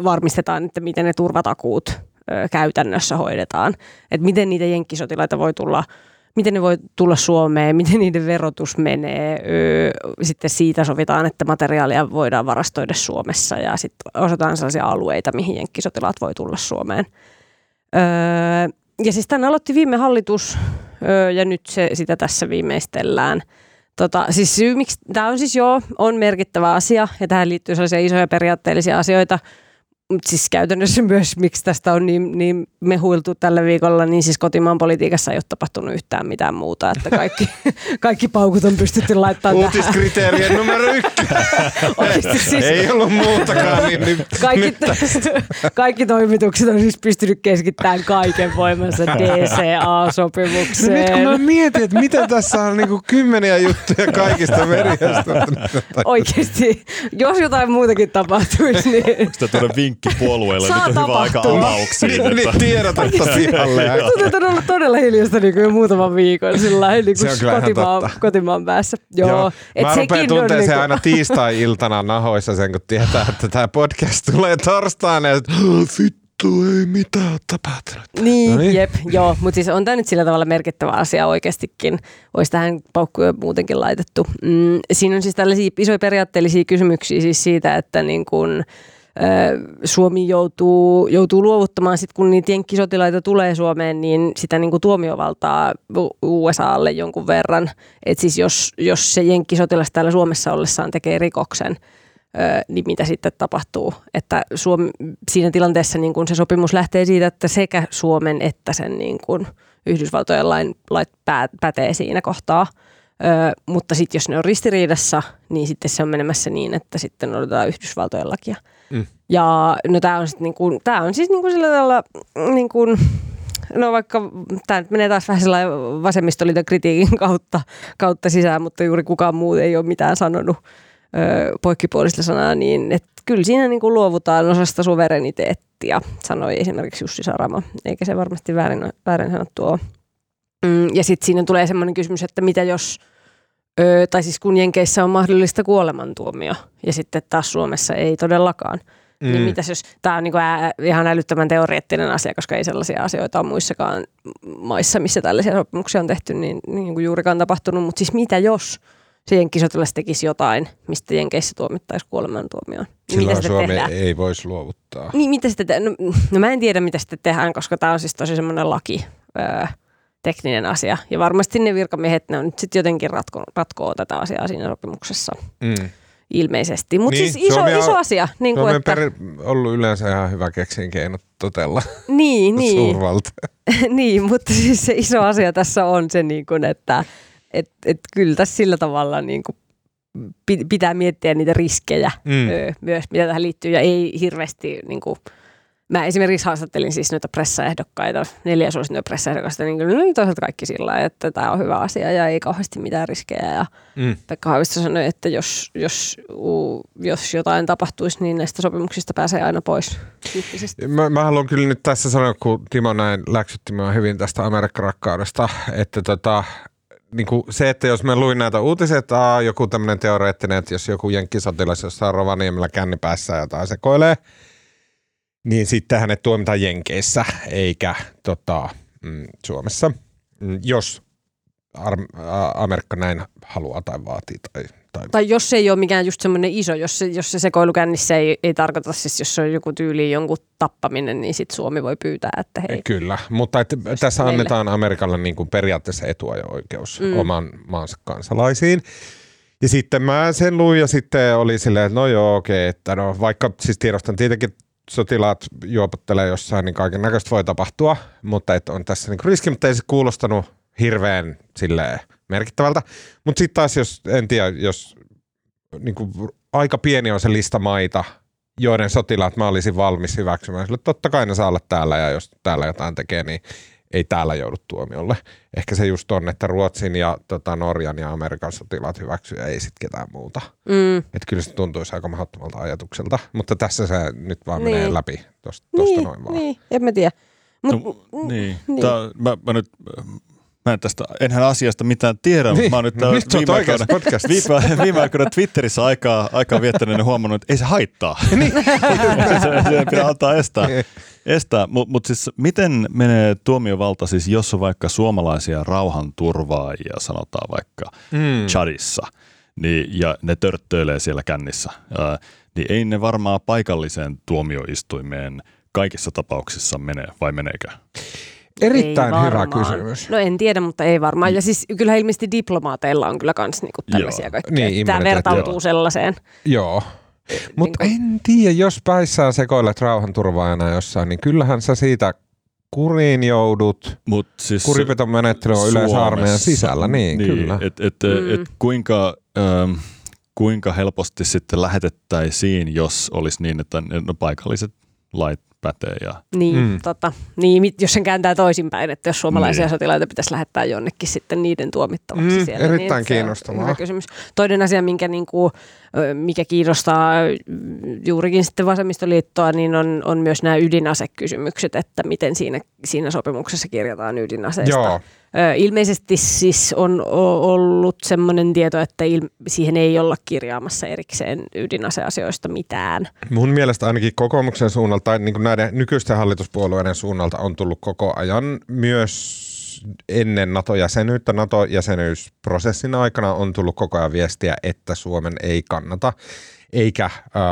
varmistetaan, että miten ne turvatakuut ö, käytännössä hoidetaan. Että miten niitä jenkkisotilaita voi tulla miten ne voi tulla Suomeen, miten niiden verotus menee. Sitten siitä sovitaan, että materiaalia voidaan varastoida Suomessa ja sitten osataan sellaisia alueita, mihin jenkkisotilaat voi tulla Suomeen. Öö, ja siis tämän aloitti viime hallitus ja nyt se, sitä tässä viimeistellään. Tota, siis syy, miksi tämä on siis joo, on merkittävä asia ja tähän liittyy sellaisia isoja periaatteellisia asioita, mutta siis käytännössä myös, miksi tästä on niin, niin mehuiltu tällä viikolla, niin siis kotimaan politiikassa ei ole tapahtunut yhtään mitään muuta, että kaikki, kaikki paukut on pystytty laittamaan tähän. Uutiskriteerien numero ykkönen. siis, ei ollut muutakaan, niin nyt, kaikki, kaikki toimitukset on siis pystynyt keskittämään kaiken voimansa DCA-sopimukseen. No nyt kun mä mietin, että miten tässä on niin kymmeniä juttuja kaikista meristä. Oikeasti, jos jotain muutakin tapahtuisi, niin... Onko vinkki puolueelle, nyt on hyvä aika avauksiin. niin, niin tiedotetta pihalle. Tuntuu, on ollut todella hiljasta niin kuin muutaman viikon sillä niin kuin kotimaan, kotimaan päässä. Joo. Joo. Et Mä rupean tuntea niin kuin... aina tiistai-iltana nahoissa sen, kun tietää, että tämä podcast tulee torstaina. Ja vittu, ei mitään tapahtunut. Niin, no niin. jep, joo. Mutta siis on tämä nyt sillä tavalla merkittävä asia oikeastikin. Olisi tähän paukkuja muutenkin laitettu. Mm, siinä on siis tällaisia isoja periaatteellisia kysymyksiä siis siitä, että niin kuin – Suomi joutuu, joutuu luovuttamaan, sit kun niitä jenkkisotilaita tulee Suomeen, niin sitä niin kuin tuomiovaltaa USAlle jonkun verran. Et siis jos, jos se jenkkisotilas täällä Suomessa ollessaan tekee rikoksen, niin mitä sitten tapahtuu. Että Suomi, siinä tilanteessa niin kun se sopimus lähtee siitä, että sekä Suomen että sen niin kun Yhdysvaltojen lain, lait pätee siinä kohtaa. Ö, mutta sitten jos ne on ristiriidassa, niin sitten se on menemässä niin, että sitten odotetaan Yhdysvaltojen lakia. Mm. Ja no tämä on, niinku, tää on siis niinku sillä tavalla, niinku, no vaikka tämä nyt menee taas vähän sellainen vasemmistoliiton kritiikin kautta, kautta sisään, mutta juuri kukaan muu ei ole mitään sanonut ö, poikkipuolista sanaa, niin että kyllä siinä niinku luovutaan osasta suvereniteettia, sanoi esimerkiksi Jussi Sarama, eikä se varmasti väärin, väärin sanottu ole. Mm, ja sitten siinä tulee semmoinen kysymys, että mitä jos, ö, tai siis kun Jenkeissä on mahdollista kuolemantuomio ja sitten taas Suomessa ei todellakaan. Niin mm. Niin mitäs jos, tämä on niinku ää, ihan älyttömän teoreettinen asia, koska ei sellaisia asioita ole muissakaan maissa, missä tällaisia sopimuksia on tehty, niin, niin kuin juurikaan tapahtunut. Mutta siis mitä jos se jenkkisotilas tekisi jotain, mistä jenkeissä tuomittaisiin kuolemantuomioon. Niin Silloin mitä Suomi tehdään? ei voisi luovuttaa. Niin, mitä sitten te- no, no mä en tiedä, mitä sitten tehdään, koska tämä on siis tosi semmoinen laki, öö, tekninen asia. Ja varmasti ne virkamiehet, ne on nyt sitten jotenkin ratko, ratkoo tätä asiaa siinä sopimuksessa Mm. ilmeisesti. Mutta Niin, siis iso, Suomi on- iso asia. Niin, kuin, Suomen että, peri- ollut yleensä ihan hyvä keksin keino totella niin, niin, suurvalta. niin, mutta siis se iso asia tässä on se, niin kuin, että et, et kyllä tässä sillä tavalla niin kuin pi- pitää miettiä niitä riskejä Mm. myös, mitä tähän liittyy. Ja ei hirveästi, niin kuin, mä esimerkiksi haastattelin siis noita pressaehdokkaita, neljä suosittuja pressaehdokkaita, niin kyllä ne oli toisaalta kaikki sillä että tämä on hyvä asia ja ei kauheasti mitään riskejä. Ja Mm. Pekka Haavisto sanoi, että jos, jos, jos jotain tapahtuisi, niin näistä sopimuksista pääsee aina pois. Mä, mä haluan kyllä nyt tässä sanoa, kun Timo näin läksytti minua hyvin tästä Amerikka-rakkaudesta, että tota, niin kuin se, että jos mä luin näitä uutisia, että aa, joku tämmöinen teoreettinen, että jos joku jenkkisotilas jossain Rovaniemellä kännipäässä jotain sekoilee, niin sitten hänet tuomitaan Jenkeissä eikä tota, mm, Suomessa, mm, jos Ar- Amerikka näin haluaa tai vaatii. Tai, tai Tai jos se ei ole mikään just semmoinen iso, jos se, jos se sekoilukännissä ei, ei tarkoita, siis jos se on joku tyyli jonkun tappaminen, niin sitten Suomi voi pyytää, että hei. Kyllä, mutta että tässä meille. annetaan Amerikalle niin kuin periaatteessa etuajo-oikeus mm. oman maansa kansalaisiin. Ja sitten mä sen luin ja sitten oli silleen, että no joo, okei, että no vaikka siis tiedostan tietenkin sotilaat juopottelee jossain, niin kaiken näköistä voi tapahtua, mutta että on tässä niin riski, mutta ei se kuulostanut hirveän silleen merkittävältä. Mutta sitten taas, jos en tiedä, jos niin kuin, aika pieni on se lista maita, joiden sotilaat mä olisin valmis hyväksymään. Sille, totta kai ne saa olla täällä ja jos täällä jotain tekee, niin ei täällä joudu tuomiolle. Ehkä se just on, että Ruotsin ja tota, Norjan ja Amerikan sotilaat hyväksyy ei sitten ketään muuta. Mm. Että kyllä se tuntuisi aika mahdottomalta ajatukselta, mutta tässä se nyt vaan Niin. menee läpi tosta, tosta Niin, noin vaan. niin, en mä tiedä. Mut, No, niin. niin. Tää, mä, mä nyt, mä en tästä, enhän asiasta mitään tiedä, mutta mä oon nyt Nyt viime, aikoina, viime, viime aikoina Twitterissä aikaa, aikaa viettäneen ja huomannut, että ei se haittaa. Niin. se, se pidä antaa estää. estää. Mutta mut siis miten menee tuomiovalta, siis jos on vaikka suomalaisia rauhanturvaajia, sanotaan vaikka Mm. Chadissa, niin, ja ne törttöilee siellä kännissä, ää, niin ei ne varmaan paikalliseen tuomioistuimeen kaikissa tapauksissa mene, vai meneekö? Erittäin Ei hyvä varmaan. kysymys. No en tiedä, mutta ei varmaan. Ja siis kyllä ilmeisesti diplomaateilla on kyllä kans niinku tällaisia kaikkea. Niin, Tämä vertautuu joo. sellaiseen. Joo. Mutta Niinku- en tiedä, jos päissään sekoilet rauhanturvaajana jossain, niin kyllähän sä siitä kuriin joudut. Mut siis Kuripeton menettely on yleensä armeijan sisällä, niin, niin kyllä. Et, et, Mm. et kuinka, ähm, kuinka helposti sitten lähetettäisiin, jos olisi niin, että ne- no, paikalliset lait pätee ja Niin, Mm. tota, niin, jos sen kääntää toisinpäin, että jos suomalaisia Niin. niin. sotilaita pitäisi lähettää jonnekin sitten niiden tuomittavaksi Mm, siellä. erittäin niin se on kiinnostavaa. Hyvä kysymys. Toinen asia, minkä niinku, ö, mikä kiinnostaa juurikin sitten vasemmistoliittoa, niin on, on myös nämä ydinasekysymykset, että miten siinä, siinä sopimuksessa kirjataan ydinaseista. Joo. Ilmeisesti siis on ollut semmoinen tieto, että il- siihen ei olla kirjaamassa erikseen ydinaseasioista mitään. Mun mielestä ainakin kokoomuksen suunnalta tai niin näiden nykyisten hallituspuolueiden suunnalta on tullut koko ajan myös ennen NATO-jäsenyyttä, NATO-jäsenyysprosessin aikana on tullut koko ajan viestiä, että Suomen ei kannata, eikä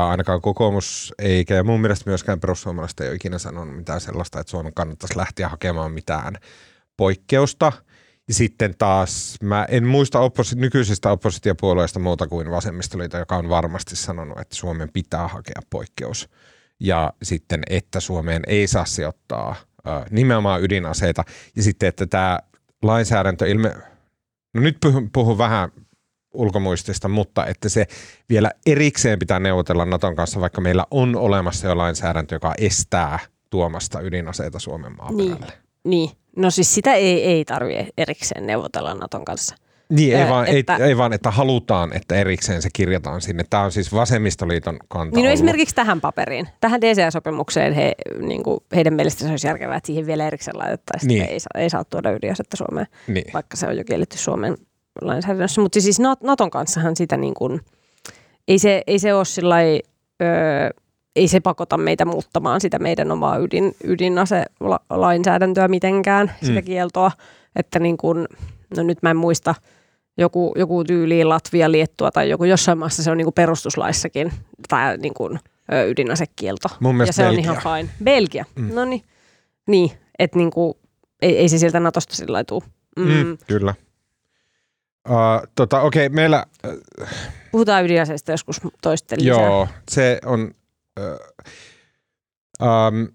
ainakaan kokoomus, eikä ja mun mielestä myöskään perussuomalaiset ei ole ikinä sanonut mitään sellaista, että Suomen kannattaisi lähteä hakemaan mitään poikkeusta. Ja sitten taas, mä en muista opposi- nykyisistä oppositiopuolueista muuta kuin vasemmistoliitto, joka on varmasti sanonut, että Suomen pitää hakea poikkeus. Ja sitten, että Suomeen ei saa sijoittaa ö, nimenomaan ydinaseita. Ja sitten, että tämä lainsäädäntö ilme... No nyt puhun, puhun vähän ulkomuistista, mutta että se vielä erikseen pitää neuvotella Naton kanssa, vaikka meillä on olemassa jo lainsäädäntö, joka estää tuomasta ydinaseita Suomen maaperälle. Niin. Niin, no siis sitä ei, ei tarvitse erikseen neuvotella Naton kanssa. Niin, ei vaan, että- ei, ei vaan, että halutaan, että erikseen se kirjataan sinne. Tämä on siis vasemmistoliiton kanta Niin no ollut. esimerkiksi tähän paperiin, tähän DCA-sopimukseen he, niin kuin heidän mielestä se olisi järkevää, että siihen vielä erikseen laitettaisiin, Niin. ei, saa, ei saa tuoda ydinasetta Suomeen, Niin. vaikka se on jo kielletty Suomen lainsäädännössä. Mutta siis Nat- Naton kanssahan sitä niin kuin, ei se, ei se ole sillai, öö, ei se pakota meitä muuttamaan sitä meidän omaa ydin, ydinaselainsäädäntöä mitenkään, sitä Mm. kieltoa. Että niin kuin, no nyt mä en muista, joku, joku tyyli Latvia, Liettua tai joku jossain maassa se on niinku perustuslaissakin tai niinku, ö, ydinasekielto. Mun ja se Belgia. on ihan fine. Belgia, Mm. no niin. Niin, että niinku, ei, ei se sieltä Natosta sillä tuu. Mm. Mm, kyllä. Uh, tota, Okei, okay, meillä, Puhutaan ydinaseista joskus toisten lisää. joo, se on... Uh, um,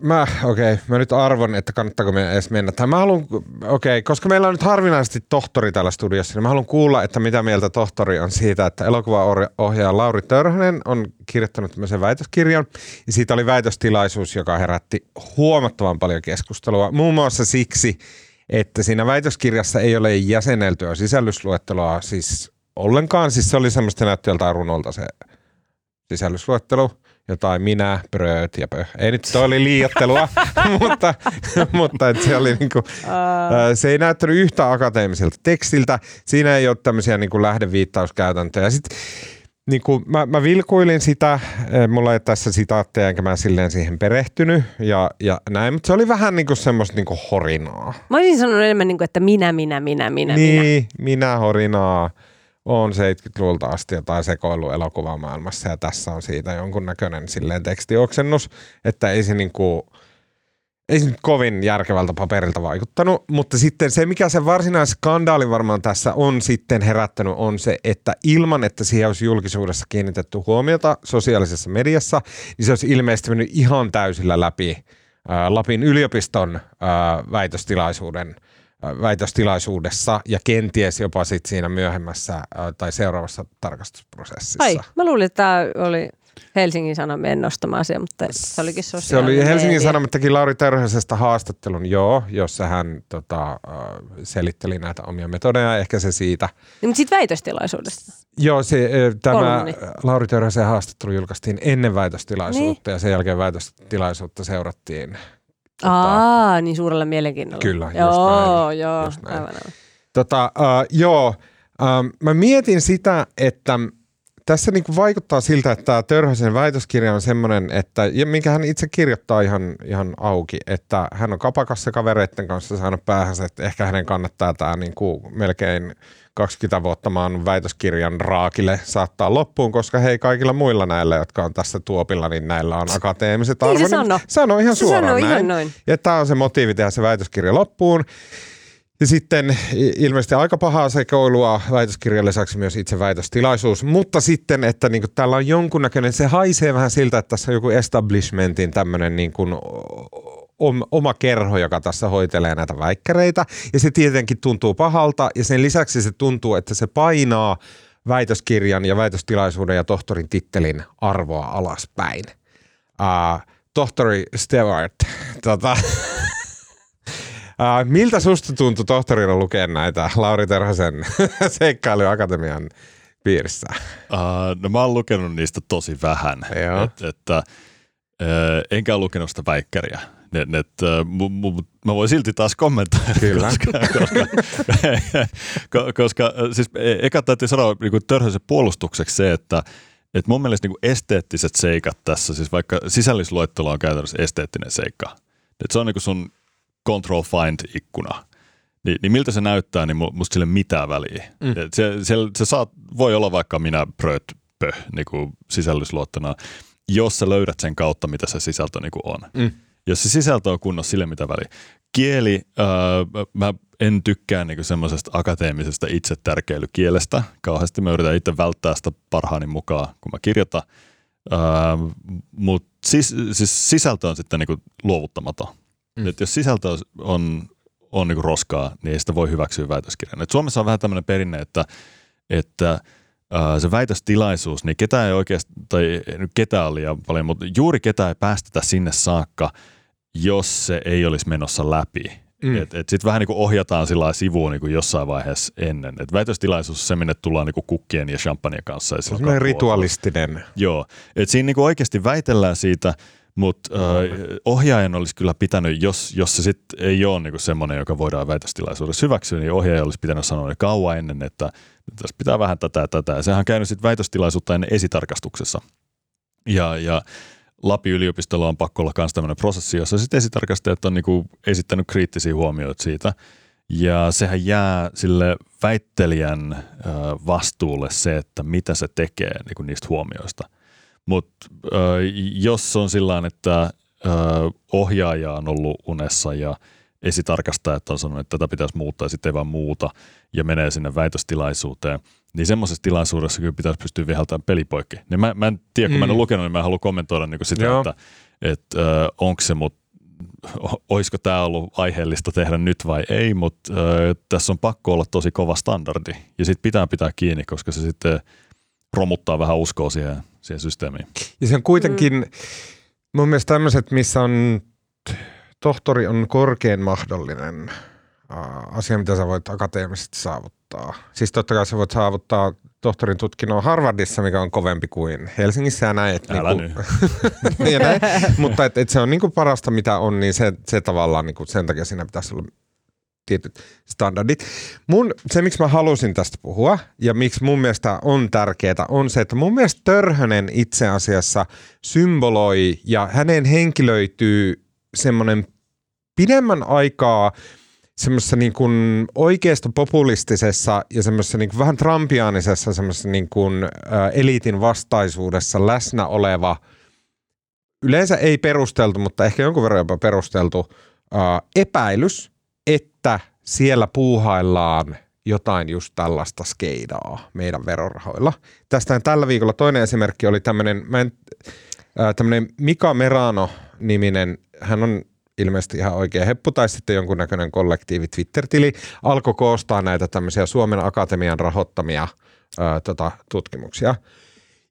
mä, okei, okay, mä nyt arvon, että kannattaako meidän edes mennä. Tai mä haluan, okei, okay, koska meillä on nyt harvinaisesti tohtori täällä studiossa, niin mä haluan kuulla, että mitä mieltä tohtori on siitä, että elokuvaohjaaja Lauri Törhönen on kirjoittanut tämmöisen väitöskirjan. Ja siitä oli väitöstilaisuus, joka herätti huomattavan paljon keskustelua. Muun muassa siksi, että siinä väitöskirjassa ei ole jäseneltyä sisällysluetteloa siis ollenkaan. Siis se oli semmoista näytti joltain runolta se sisällysluettelo. Jotain minä, bröt ja pö. Ei nyt toi oli liiottelua, mutta, mutta et se oli niinku, ää, se ei näyttänyt yhtä akateemiselta tekstiltä. Siinä ei ole tämmöisiä niinku lähdeviittauskäytäntöjä. Sitten niin kuin mä, mä vilkuilin sitä, mulla ei tässä sitaatteja, enkä mä silleen siihen perehtynyt ja, ja näin, mutta se oli vähän niin kuin semmoista niin kuin horinaa. Mä olisin sanonut enemmän, niin kuin, että minä, minä, minä, minä, minä. niin, minä horinaa on 70-luvulta asti jotain sekoillut elokuvamaailmassa ja tässä on siitä jonkunnäköinen silleen tekstioksennus, että ei se niinku, ei se nyt kovin järkevältä paperilta vaikuttanut, mutta sitten se, mikä se varsinainen skandaali varmaan tässä on sitten herättänyt, on se, että ilman, että siihen olisi julkisuudessa kiinnitetty huomiota sosiaalisessa mediassa, niin se olisi ilmeisesti ihan täysillä läpi ää, Lapin yliopiston ää, väitöstilaisuuden väitöstilaisuudessa ja kenties jopa sit siinä myöhemmässä tai seuraavassa tarkastusprosessissa. Ai, mä luulin, että tämä oli Helsingin Sanomien nostama asia, mutta se olikin Se sosiaalinen oli Helsingin. Sanomat teki Lauri Terhösestä haastattelun, joo, jossa hän tota, selitteli näitä omia metodeja, ehkä se siitä. Niin, mutta sitten väitöstilaisuudesta. Joo, se, tämä Kolumni. Lauri Terhösen haastattelu julkaistiin ennen väitöstilaisuutta Niin. ja sen jälkeen väitöstilaisuutta seurattiin. Tota, Aa, niin suurella mielenkiinnolla. Kyllä, just joo, näin, Joo, just näin. aivan, aivan. Tota, uh, joo, um, mä mietin sitä, että tässä niinku vaikuttaa siltä, että tämä Törhösen väitöskirja on semmoinen, että, ja minkä hän itse kirjoittaa ihan, ihan auki, että hän on kapakassa kavereiden kanssa saanut päähänsä, että ehkä hänen kannattaa tämä niinku melkein 20 vuotta maan väitöskirjan raakille saattaa loppuun, koska hei kaikilla muilla näillä, jotka on tässä tuopilla, niin näillä on akateemiset Niin se arvot. sanoo. Sano ihan Se suoraan ihan näin. noin. Ja tämä on se motiivi tehdä se väitöskirja loppuun. Ja sitten ilmeisesti aika pahaa sekoilua väitöskirjan lisäksi myös itse väitöstilaisuus, mutta sitten, että niin kuin täällä on jonkunnäköinen, se haisee vähän siltä, että tässä on joku establishmentin tämmöinen niin kuin om- oma kerho, joka tässä hoitelee näitä väikkäreitä. Ja se tietenkin tuntuu pahalta ja sen lisäksi se tuntuu, että se painaa väitöskirjan ja väitöstilaisuuden ja tohtorin tittelin arvoa alaspäin. Uh, tohtori Stewart, tota, Miltä susta tuntui tohtorina lukea näitä Lauri Terhosen seikkailuakatemian piirissä? Uh, no mä oon lukenut niistä tosi vähän. Joo. Et, että, uh, enkä lukenut sitä väikkäriä. Ne, ne, et, mu, mu, mä voin silti taas kommentoida. Kyllä. Koska, koska, ko- koska siis e- eka täytyy sanoa niin kuin Törhösen puolustukseksi se, että et mun mielestä niin esteettiset seikat tässä, siis vaikka sisällysluettelo on käytännössä esteettinen seikka. Et se on niin sun control find-ikkuna. Niin, niin miltä se näyttää, niin mu- musta sille mitään väliä. Mm. Se, se, se saat, voi olla vaikka minä bröt pö niin kuin sisällysluottona, jos sä löydät sen kautta, mitä se sisältö niin kuin on. Mm. Jos se sisältö on kunnossa, sille mitä väliä. Kieli, äh, mä en tykkää niin semmoisesta akateemisesta itsetärkeilykielestä kauheasti. Mä yritän itse välttää sitä parhaani mukaan, kun mä kirjoitan. Äh, Mutta sis, siis sisältö on sitten niin luovuttamaton. Mm. Mm. Et jos sisältö on, on, on niin roskaa, niin ei sitä voi hyväksyä väitöskirjan. Et Suomessa on vähän tämmöinen perinne, että, että ää, se väitöstilaisuus, niin ketään ei oikeasti, tai nyt ketään on liian paljon, mutta juuri ketään ei päästetä sinne saakka, jos se ei olisi menossa läpi. Mm. Et, et sitten vähän niin kuin ohjataan sillä sivuun niin kuin jossain vaiheessa ennen. Et väitöstilaisuus se, minne tullaan niin kuin kukkien ja champagne kanssa. Ja Semmoinen kakkua- ritualistinen. Joo, et siinä niinku oikeasti väitellään siitä, mutta äh, ohjaajan olisi kyllä pitänyt, jos, jos se sitten ei ole niinku semmoinen, joka voidaan väitöstilaisuudessa hyväksyä, niin ohjaaja olisi pitänyt sanoa jo kauan ennen, että tässä pitää vähän tätä ja tätä. Ja sehän on käynyt sitten väitöstilaisuutta ennen esitarkastuksessa. Ja, ja Lapin yliopistolla on pakko olla myös tämmöinen prosessi, jossa sitten esitarkastajat on niinku esittänyt kriittisiä huomioita siitä. Ja sehän jää sille väittelijän vastuulle se, että mitä se tekee niin kuin niistä huomioista. Mutta jos on sillä että ohjaaja on ollut unessa ja esitarkastajat on sanonut, että tätä pitäisi muuttaa ja sitten ei vaan muuta ja menee sinne väitöstilaisuuteen, niin semmoisessa tilaisuudessa kyllä pitäisi pystyä viheltämään pelipoikki. Niin mä, mä en tiedä, kun mm. mä en ole mm. lukenut, niin mä en halua kommentoida niin sitä, Joo. että, että äh, onko se, mutta olisiko tämä ollut aiheellista tehdä nyt vai ei, mutta äh, tässä on pakko olla tosi kova standardi ja sitten pitää pitää kiinni, koska se sitten romuttaa vähän uskoa siihen, siihen systeemiin. Ja se on kuitenkin mm. mun mielestä tämmöiset, missä on tohtori on korkein mahdollinen uh, asia, mitä sä voit akateemisesti saavuttaa. Siis totta kai sä voit saavuttaa tohtorin tutkinnon Harvardissa, mikä on kovempi kuin Helsingissä ja näin. Älä niinku, ja näin. Mutta et, et se on niinku parasta, mitä on, niin se, se tavallaan niinku sen takia siinä pitäisi olla tietyt standardit. Mun, se, miksi mä halusin tästä puhua ja miksi mun mielestä on tärkeää, on se, että mun mielestä Törhönen itse asiassa symboloi ja hänen henkilöityy semmoinen pidemmän aikaa semmoisessa niin kuin oikeasta populistisessa ja semmoisessa niin kuin vähän trampiaanisessa semmoisessa niin kuin, eliitin vastaisuudessa läsnä oleva, yleensä ei perusteltu, mutta ehkä jonkun verran jopa perusteltu epäilys, että siellä puuhaillaan jotain just tällaista skeidaa meidän verorahoilla. Tästä tällä viikolla toinen esimerkki oli tämmöinen, mä en, tämmöinen Mika Merano-niminen, hän on ilmeisesti ihan oikea heppu tai sitten jonkunnäköinen kollektiivi Twitter-tili alkoi koostaa näitä tämmöisiä Suomen Akatemian rahoittamia ää, tota, tutkimuksia.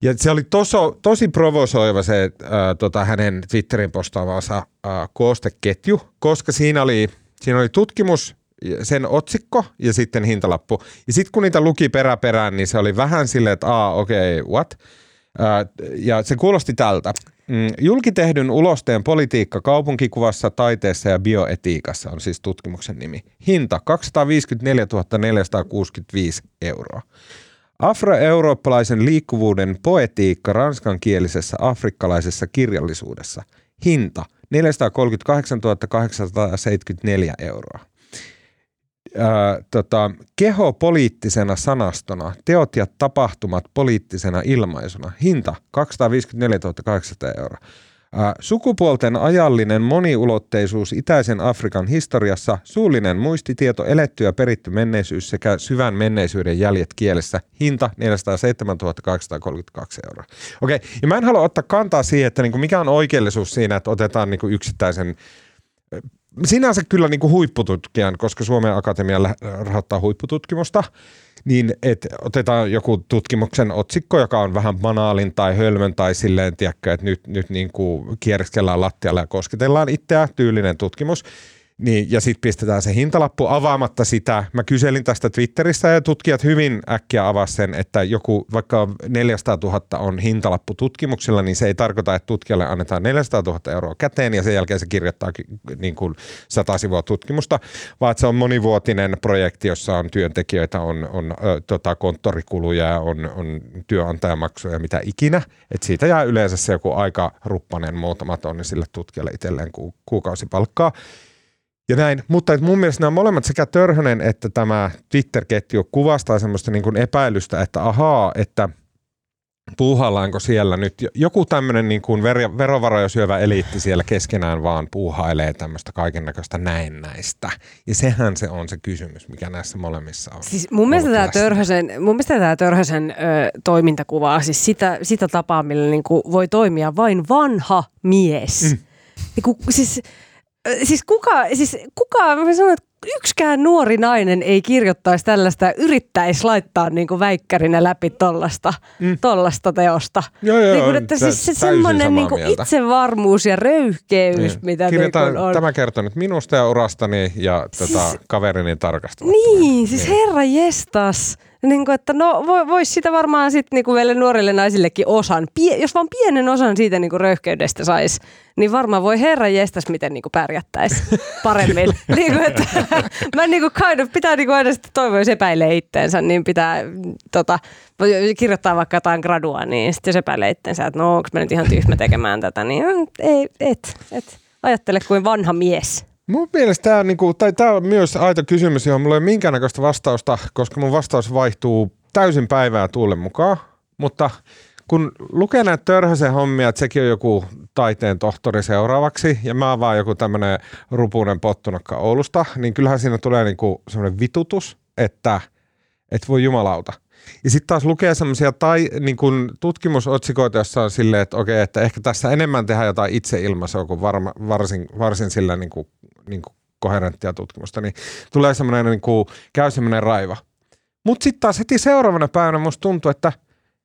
Ja se oli toso, tosi provosoiva se ää, tota, hänen Twitterin postaavansa ää, koosteketju, koska siinä oli, siinä oli tutkimus, sen otsikko ja sitten hintalappu. Ja sitten kun niitä luki peräperään, niin se oli vähän silleen, että aa, okei, okay, what? Ja se kuulosti tältä. Mm, julkitehdyn ulosteen politiikka kaupunkikuvassa, taiteessa ja bioetiikassa on siis tutkimuksen nimi. Hinta 254 465 euroa. Afroeurooppalaisen liikkuvuuden poetiikka ranskankielisessä afrikkalaisessa kirjallisuudessa. Hinta 438 874 euroa ää, tota, keho poliittisena sanastona, teot ja tapahtumat poliittisena ilmaisuna, hinta 254 800 euroa. Sukupuolten ajallinen moniulotteisuus itäisen Afrikan historiassa, suullinen muistitieto, eletty ja peritty menneisyys sekä syvän menneisyyden jäljet kielessä, hinta 407 832 euroa. Okei, ja mä en halua ottaa kantaa siihen, että niinku mikä on oikeellisuus siinä, että otetaan niinku yksittäisen sinänsä kyllä niin kuin huippututkijan, koska Suomen Akatemia rahoittaa huippututkimusta, niin että otetaan joku tutkimuksen otsikko, joka on vähän banaalin tai hölmön tai silleen, tiedätkö, että nyt, nyt niin kuin kierreskellään lattialla ja kosketellaan itseä, tyylinen tutkimus, niin, ja sitten pistetään se hintalappu avaamatta sitä. Mä kyselin tästä Twitterissä ja tutkijat hyvin äkkiä avasivat sen, että joku vaikka 400 000 on hintalappu tutkimuksella, niin se ei tarkoita, että tutkijalle annetaan 400 000 euroa käteen ja sen jälkeen se kirjoittaa niin kuin 100 sivua tutkimusta, vaan se on monivuotinen projekti, jossa on työntekijöitä, on, on ö, tota, konttorikuluja, on, on työnantajamaksuja, mitä ikinä. Et siitä jää yleensä se joku aika ruppanen muutama tonni sille tutkijalle itselleen ku, kuukausipalkkaa. Ja näin, mutta mun mielestä nämä molemmat sekä Törhönen että tämä Twitter-ketju kuvastaa semmoista niin kuin epäilystä, että ahaa, että puuhaillaanko siellä nyt joku tämmöinen niin kuin ver- verovaroja syövä eliitti siellä keskenään vaan puuhailee tämmöistä kaiken näköistä näennäistä. Ja sehän se on se kysymys, mikä näissä molemmissa on. Siis mun mielestä tämä Törhösen, mun mielestä tämä Törhösen ö, toiminta kuvaa siis sitä, sitä tapaa, millä niin kuin voi toimia vain vanha mies. Mm. Niin kuin, siis Siis kuka, siis kuka, mä sanon, että yksikään nuori nainen ei kirjoittaisi tällaista, yrittäisi laittaa niin kuin väikkärinä läpi tollasta, mm. tollasta teosta. Joo, joo, niin kuin, että siis se semmoinen niin kuin itsevarmuus ja röyhkeys, niin. mitä Kirjoitan niin on. tämä kertoo nyt minusta ja urastani ja siis, tota, kaverini tarkastavat. Niin, siis niin. herra jestas. Niin kuin, että no voisi sitä varmaan sitten niin meille nuorille naisillekin osan, pie, jos vaan pienen osan siitä niin kuin röyhkeydestä saisi, niin varmaan voi herra jestas, miten niin pärjättäisi paremmin. niin kuin, että, mä niin kuin kind of, pitää niin kuin aina sitten toivoa, jos epäilee itteensä, niin pitää tota, kirjoittaa vaikka jotain gradua, niin sitten jos epäilee itteensä, että no onko mä nyt ihan tyhmä tekemään tätä, niin ei, et, et. Ajattele kuin vanha mies. Mun mielestä tämä, niinku, tai tämä on myös aito kysymys, johon mulla ei ole minkäännäköistä vastausta, koska mun vastaus vaihtuu täysin päivää tuulen mukaan. Mutta kun lukee näitä törhäsen hommia, että sekin on joku taiteen tohtori seuraavaksi, ja mä oon vaan joku tämmöinen rupunen pottunakka Oulusta, niin kyllähän siinä tulee niinku semmoinen vitutus, että et voi jumalauta. Ja sitten taas lukee semmoisia tai, niin kun tutkimusotsikoita, joissa on silleen, että okei, että ehkä tässä enemmän tehdään jotain itseilmaisua kuin varma, varsin, varsin sillä niin kuin, niin kuin koherenttia tutkimusta, niin tulee semmoinen, niin kuin, käy semmoinen raiva. Mutta sitten taas heti seuraavana päivänä musta tuntuu, että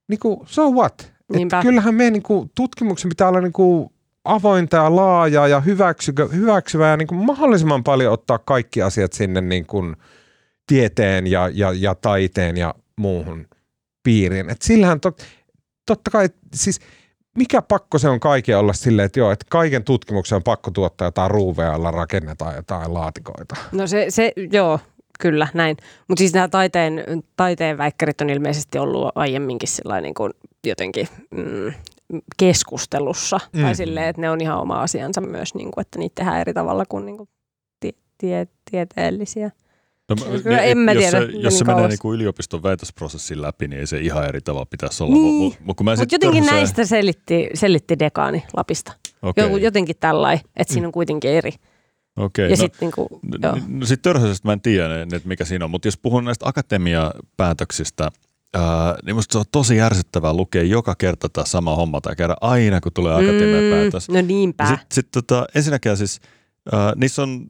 niin kuin, so what? Et kyllähän meidän niin kuin, tutkimuksen pitää olla niin kuin, avointa ja laajaa ja hyväksyvää, hyväksyvää ja niin kuin, mahdollisimman paljon ottaa kaikki asiat sinne niin kuin, tieteen ja, ja, ja taiteen ja muuhun piiriin. Et sillähän to, totta kai, siis mikä pakko se on kaiken olla silleen, että joo, että kaiken tutkimuksen on pakko tuottaa jotain ruuveja, jolla rakennetaan jotain laatikoita. No se, se joo, kyllä näin. Mutta siis nämä taiteen, taiteen väikkärit on ilmeisesti ollut aiemminkin niin kuin jotenkin mm, keskustelussa. Mm. Tai silleen, että ne on ihan oma asiansa myös, niin kuin, että niitä tehdään eri tavalla kuin, niin kuin tie, tie, tieteellisiä. No, en mä jos tiedä. Se, jos se menee niin kuin yliopiston väitösprosessin läpi, niin ei se ihan eri tavalla pitäisi olla. Niin. Mutta mut, mut jotenkin törsäin... näistä selitti, selitti dekaani Lapista. Okay. Jotenkin tällainen, että siinä on kuitenkin eri. Okei. Okay, ja no, sitten niinku, no, no sit törhäisestä mä en tiedä, että mikä siinä on, mutta jos puhun näistä akatemiapäätöksistä, ää, niin musta se on tosi järsyttävää lukea joka kerta tämä sama homma tai käydä aina, kun tulee akatemiapäätös. Mm, no niinpä. Sitten sit, tota, ensinnäkin siis, ää, niissä on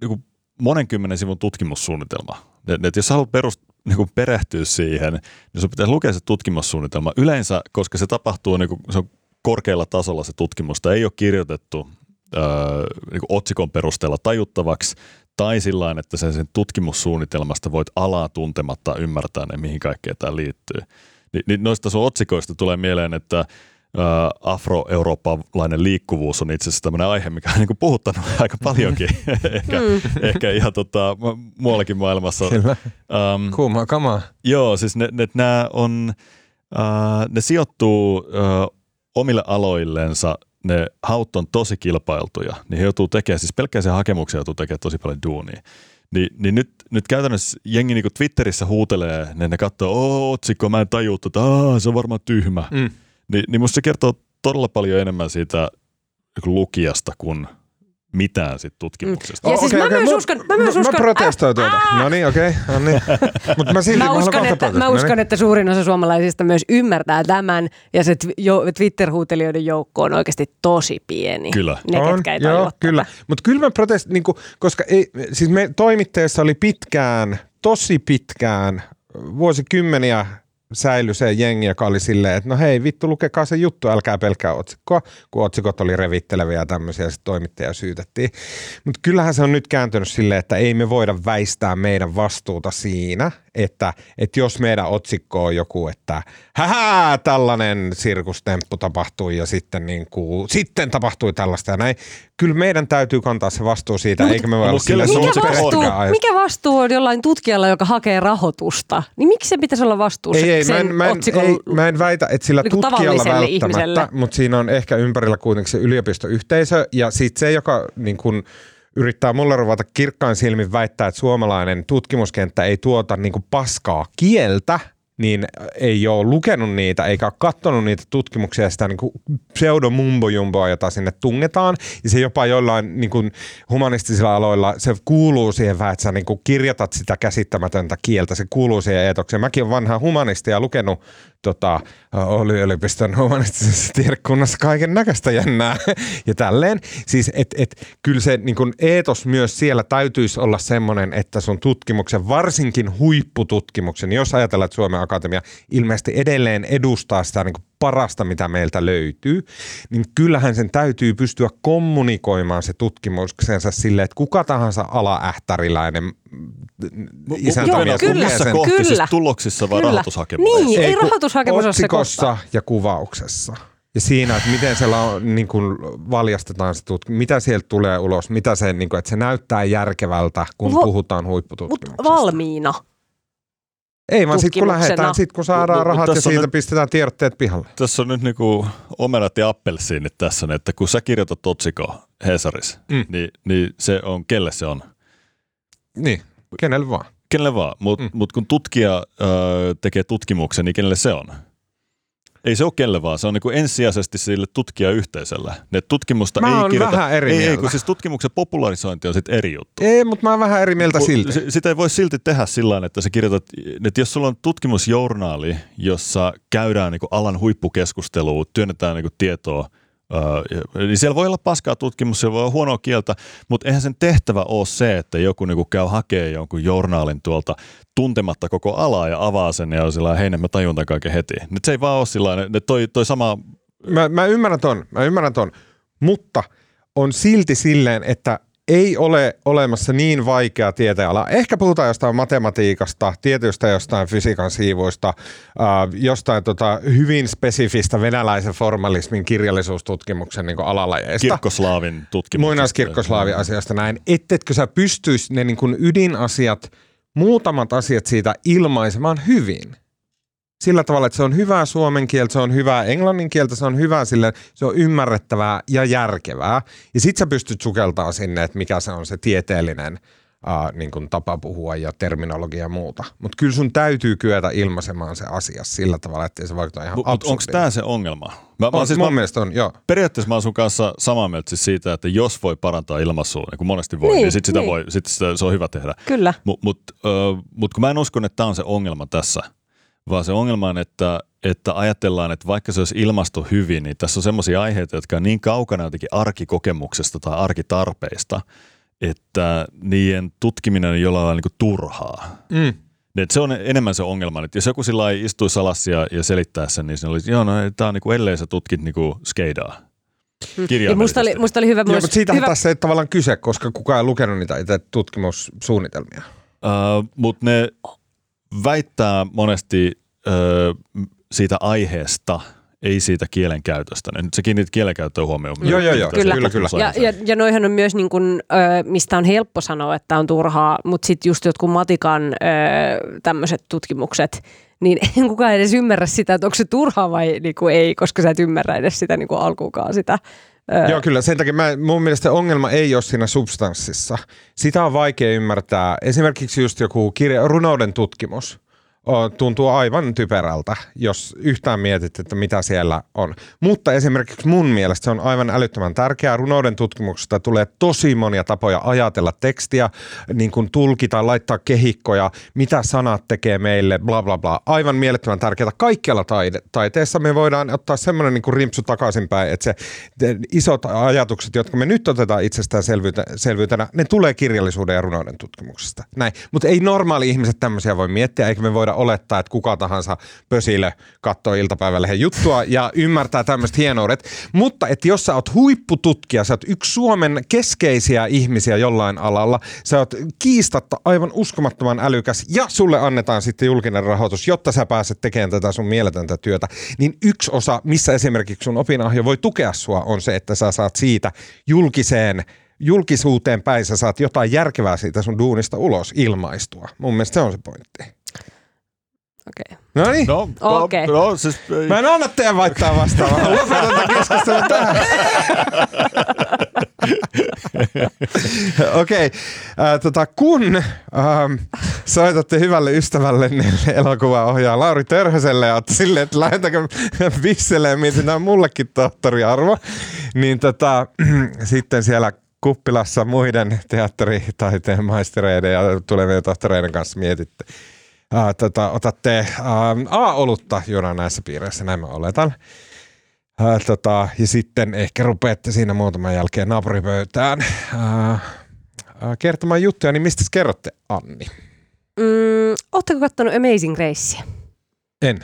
niinku, monenkymmenen sivun tutkimussuunnitelma. Et, et jos haluat perust, niin perehtyä siihen, niin sun pitäisi lukea se tutkimussuunnitelma. Yleensä, koska se tapahtuu niin kuin, se on korkealla tasolla se tutkimusta, ei ole kirjoitettu öö, niin otsikon perusteella tajuttavaksi tai sillä että sen, sen tutkimussuunnitelmasta voit alaa tuntematta ymmärtää ne, mihin kaikkeen tämä liittyy. Ni, niin noista sun otsikoista tulee mieleen, että afroeurooppalainen liikkuvuus on itse asiassa tämmöinen aihe, mikä on niin kuin puhuttanut aika paljonkin, ehkä, mm. ehkä ihan tota, muuallakin maailmassa. Kyllä, um, kuumaa kamaa. Joo, siis ne, ne, nämä on, uh, ne sijoittuu uh, omille aloillensa, ne haut on tosi kilpailtuja, niin he joutuu tekemään, siis pelkkää se hakemuksia joutuu tekemään tosi paljon duunia. Ni, niin nyt, nyt käytännössä jengi niin Twitterissä huutelee, ne, ne katsoo, oo otsikko, mä en tajua, että se on varmaan tyhmä. Mm niin, niin musta se kertoo todella paljon enemmän siitä lukijasta kuin mitään sit tutkimuksesta. Mm. Ja oh, siis okay, mä, okay. Myös uskon, mä myös uskon... Mä protestoin tuota. No niin, okei. Okay. No niin. Mä silti mä uskon, että, mä uskon niin. että suurin osa suomalaisista myös ymmärtää tämän. Ja se Twitter-huutelijoiden joukko on oikeasti tosi pieni. Kyllä. Ne, on, ketkä ei joo, kyllä. Mutta kyllä mä protestoin, niin koska ei, siis me toimitteessa oli pitkään, tosi pitkään, vuosikymmeniä säilyi se jengi, joka oli silleen, että no hei vittu lukekaa se juttu, älkää pelkää otsikkoa, kun otsikot oli revitteleviä ja tämmöisiä, sitten toimittaja syytettiin. Mutta kyllähän se on nyt kääntynyt silleen, että ei me voida väistää meidän vastuuta siinä, että, että jos meidän otsikko on joku, että hähää, tällainen sirkustemppu tapahtui ja sitten, niin kuin, sitten tapahtui tällaista ja näin. Kyllä meidän täytyy kantaa se vastuu siitä, no, eikä me voi olla sille mikä, vastuu, mikä vastuu on jollain tutkijalla, joka hakee rahoitusta? Niin miksi se pitäisi olla vastuu ei, ei, sen mä en, mä en, otsikon ei, mä en väitä, että sillä niin tutkijalla välttämättä, ihmiselle. mutta siinä on ehkä ympärillä kuitenkin se yliopistoyhteisö ja sitten se, joka niin kuin, yrittää mulle ruvata kirkkain silmin väittää, että suomalainen tutkimuskenttä ei tuota niin kuin paskaa kieltä, niin ei ole lukenut niitä eikä ole katsonut niitä tutkimuksia ja sitä niin kuin pseudomumbojumboa, jota sinne tungetaan. Ja se jopa jollain niin kuin humanistisilla aloilla, se kuuluu siihen vähän, että sä niin kuin kirjoitat sitä käsittämätöntä kieltä, se kuuluu siihen eetokseen. Mäkin olen vanha humanisti ja lukenut tota, oli yliopiston humanistisessa tiedekunnassa kaiken näköistä jännää ja tälleen. Siis et, et, kyllä se niin kun eetos myös siellä täytyisi olla semmoinen, että sun tutkimuksen, varsinkin huippututkimuksen, jos ajatellaan, että Suomen Akatemia ilmeisesti edelleen edustaa sitä niin parasta, mitä meiltä löytyy, niin kyllähän sen täytyy pystyä kommunikoimaan se tutkimuksensa sille, että kuka tahansa alaähtäriläinen isäntä Joo, kyllä, sen. kohti, kyllä. Siis tuloksissa vai rahoitushakemuksessa? Niin, ei, ei rahoitushakemus Otsikossa ja kuvauksessa. Ja siinä, että miten se niin kuin valjastetaan se tutk- mitä sieltä tulee ulos, mitä se, niin kuin, että se näyttää järkevältä, kun Va- puhutaan huippututkimuksesta. Mutta valmiina. Ei vaan sitten kun lähdetään, sitten kun saadaan rahat ja siitä nyt, pistetään tiedotteet pihalle. Tässä on nyt niinku omenat ja appelsiinit tässä, että kun sä kirjoitat otsikon, Hesaris, Mm. niin, niin se on, kelle se on? Niin, kenelle vaan. Kenelle vaan, mutta Mm. mut kun tutkija öö, tekee tutkimuksen, niin kenelle se on? Ei se ole kelle vaan, se on niinku ensisijaisesti sille tutkijayhteisölle. Ne tutkimusta Mä ei kirjoita. vähän eri ei, ei, mieltä. kun siis tutkimuksen popularisointi on sitten eri juttu. Ei, mutta mä oon vähän eri mieltä silti. Se, sitä ei voi silti tehdä sillä tavalla, että sä kirjoitat, että jos sulla on tutkimusjournaali, jossa käydään niinku alan huippukeskustelua, työnnetään niinku tietoa, öö, niin siellä voi olla paskaa tutkimus, siellä voi olla huonoa kieltä, mutta eihän sen tehtävä ole se, että joku niinku käy hakemaan jonkun journaalin tuolta tuntematta koko alaa ja avaa sen ja on sillä hei, mä tajun tämän kaiken heti. Nyt se ei vaan ole sillä toi, toi sama Mä, mä ymmärrän ton, mä ymmärrän ton, mutta on silti silleen, että ei ole olemassa niin vaikea tieteenala. Ehkä puhutaan jostain matematiikasta, tietystä jostain fysiikan siivuista, äh, jostain tota hyvin spesifistä venäläisen formalismin kirjallisuustutkimuksen niin alalajeista. kirkkoslaavin tutkimus. Muinaiskirkkoslaavi-asiasta näin, ettetkö sä pystyisi ne niin kuin ydinasiat, muutamat asiat siitä ilmaisemaan hyvin. Sillä tavalla, että se on hyvää suomen kieltä, se on hyvää englannin kieltä, se on hyvää sille, se on ymmärrettävää ja järkevää. Ja sit sä pystyt sukeltaa sinne, että mikä se on se tieteellinen ää, niin kuin tapa puhua ja terminologia ja muuta. Mutta kyllä sun täytyy kyetä ilmaisemaan se asia sillä tavalla, että se vaikuta ihan Mutta onko tämä se ongelma? Mä, mä, On, siis mun mä, mielestä on, joo. periaatteessa mä oon sun kanssa samaa mieltä siis siitä, että jos voi parantaa ilmaisua, niin kuin monesti voi, niin, Niin, sit sitä niin. voi, sit sitä, se on hyvä tehdä. Kyllä. Mutta mut, mut kun mä en usko, että tämä on se ongelma tässä, vaan se ongelma on, että, että ajatellaan, että vaikka se olisi ilmasto hyvin, niin tässä on semmoisia aiheita, jotka on niin kaukana jotenkin arkikokemuksesta tai arkitarpeista, että niiden tutkiminen on jollain lailla niin kuin turhaa. Mm. Niin, että se on enemmän se ongelma. Että jos joku sillä lailla istuisi alas ja, ja selittää sen, niin se olisi, joo, no tämä on niinku, ellei sä tutkit niinku skeidaa. Ja musta oli, musta oli hyvä Joo, mutta siitähän hyvä, tässä ei tavallaan kyse, koska kukaan ei lukenut niitä itse tutkimussuunnitelmia. Uh, Mutta ne väittää monesti uh, siitä aiheesta, ei siitä kielenkäytöstä. Nyt se kiinnitit kielenkäyttöön huomioon. Joo, joo, joo. Kyllä. Kyllä, kyllä. Ja, ja, ja noihan on myös, niin kun, ö, mistä on helppo sanoa, että on turhaa, mutta sitten just jotkut matikan ö, tämmöiset tutkimukset, niin en kukaan edes ymmärrä sitä, että onko se turhaa vai niin kuin ei, koska sä et ymmärrä edes sitä niin kuin alkuukaan sitä. Ö, Joo, kyllä. Sen takia mä, mun mielestä ongelma ei ole siinä substanssissa. Sitä on vaikea ymmärtää. Esimerkiksi just joku kirja, runouden tutkimus tuntuu aivan typerältä, jos yhtään mietit, että mitä siellä on. Mutta esimerkiksi mun mielestä se on aivan älyttömän tärkeää. Runouden tutkimuksesta tulee tosi monia tapoja ajatella tekstiä, niin kuin tulkita, laittaa kehikkoja, mitä sanat tekee meille, bla bla bla. Aivan mielettömän tärkeää. Kaikkialla taide, taiteessa me voidaan ottaa semmoinen niin kuin rimpsu takaisinpäin, että se isot ajatukset, jotka me nyt otetaan itsestäänselvyytenä, ne tulee kirjallisuuden ja runouden tutkimuksesta. Näin. Mutta ei normaali ihmiset tämmöisiä voi miettiä, eikä me voida olettaa, että kuka tahansa pösille katsoo iltapäivälehen juttua ja ymmärtää tämmöiset hienoudet. Mutta että jos sä oot huippututkija, sä oot yksi Suomen keskeisiä ihmisiä jollain alalla, sä oot kiistatta aivan uskomattoman älykäs ja sulle annetaan sitten julkinen rahoitus, jotta sä pääset tekemään tätä sun mieletöntä työtä, niin yksi osa, missä esimerkiksi sun opinahjo voi tukea sua, on se, että sä saat siitä julkiseen julkisuuteen päin sä saat jotain järkevää siitä sun duunista ulos ilmaistua. Mun mielestä se on se pointti. Okei. No niin. No, no, no siis, ei- Mä en anna teidän vaihtaa vastaan. Mä lopetan tämän keskustelun tähän. Okei. Okay. Äh, tota, kun ähm, soitatte hyvälle ystävälle elokuvaohjaaja Lauri Törhöselle ja olette silleen, että lähetäkö Visselle ja mietitään mullekin tohtori Arvo, niin tota, sitten siellä kuppilassa muiden teatteritaiteen maistereiden ja tulevien tohtoreiden kanssa mietitte. Ää, tota, otatte ää, A-olutta juona näissä piireissä, näin mä oletan. Ää, tota, ja sitten ehkä rupeatte siinä muutaman jälkeen naapuripöytään ää, ää, kertomaan juttuja, niin mistä kerrotte, Anni? Mm, Oletteko kattonut Amazing Gracea? En.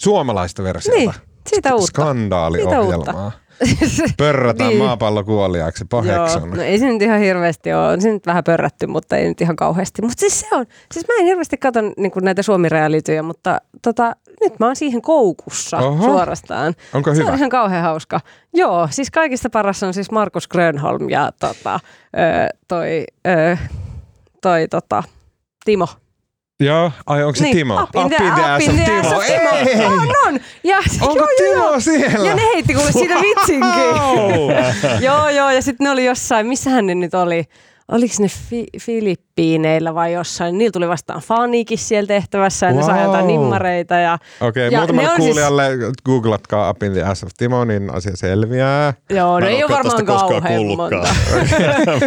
Suomalaista versiota. Niin, siitä uutta. Skandaaliohjelmaa. Pörrätään Niin. maapallo kuoliaaksi, Joo, paheksun. no ei se nyt ihan hirveästi ole. On se nyt vähän pörrätty, mutta ei nyt ihan kauheasti. Mutta siis se on, siis mä en hirveästi katso niin näitä suomi mutta tota, nyt mä oon siihen koukussa Oho. suorastaan. Onko Se hyvä? on ihan kauhean hauska. Joo, siis kaikista paras on siis Markus Grönholm ja tota, ö, toi, ö, toi tota, Timo. Joo, ai onko se Niin, Timo? Up in the, up in the ass of Timo. Ei! On, on. Ja, Onko joo, joo, Timo joo. siellä? Ja ne heitti kuule siitä vitsinkin. Wow. joo, joo, ja sitten ne oli jossain, missähän ne nyt oli? Oliko ne fi- Filippiineillä vai jossain? Niillä tuli vastaan fanikin siellä tehtävässä ja ne sai Wow. jotain nimmareita. Ja, Okei, ja muutamalle ne on siis- kuulijalle googlatkaa Up in the Ass of Timo, niin asia selviää. Joo, no ei ole varmaan kauhean monta.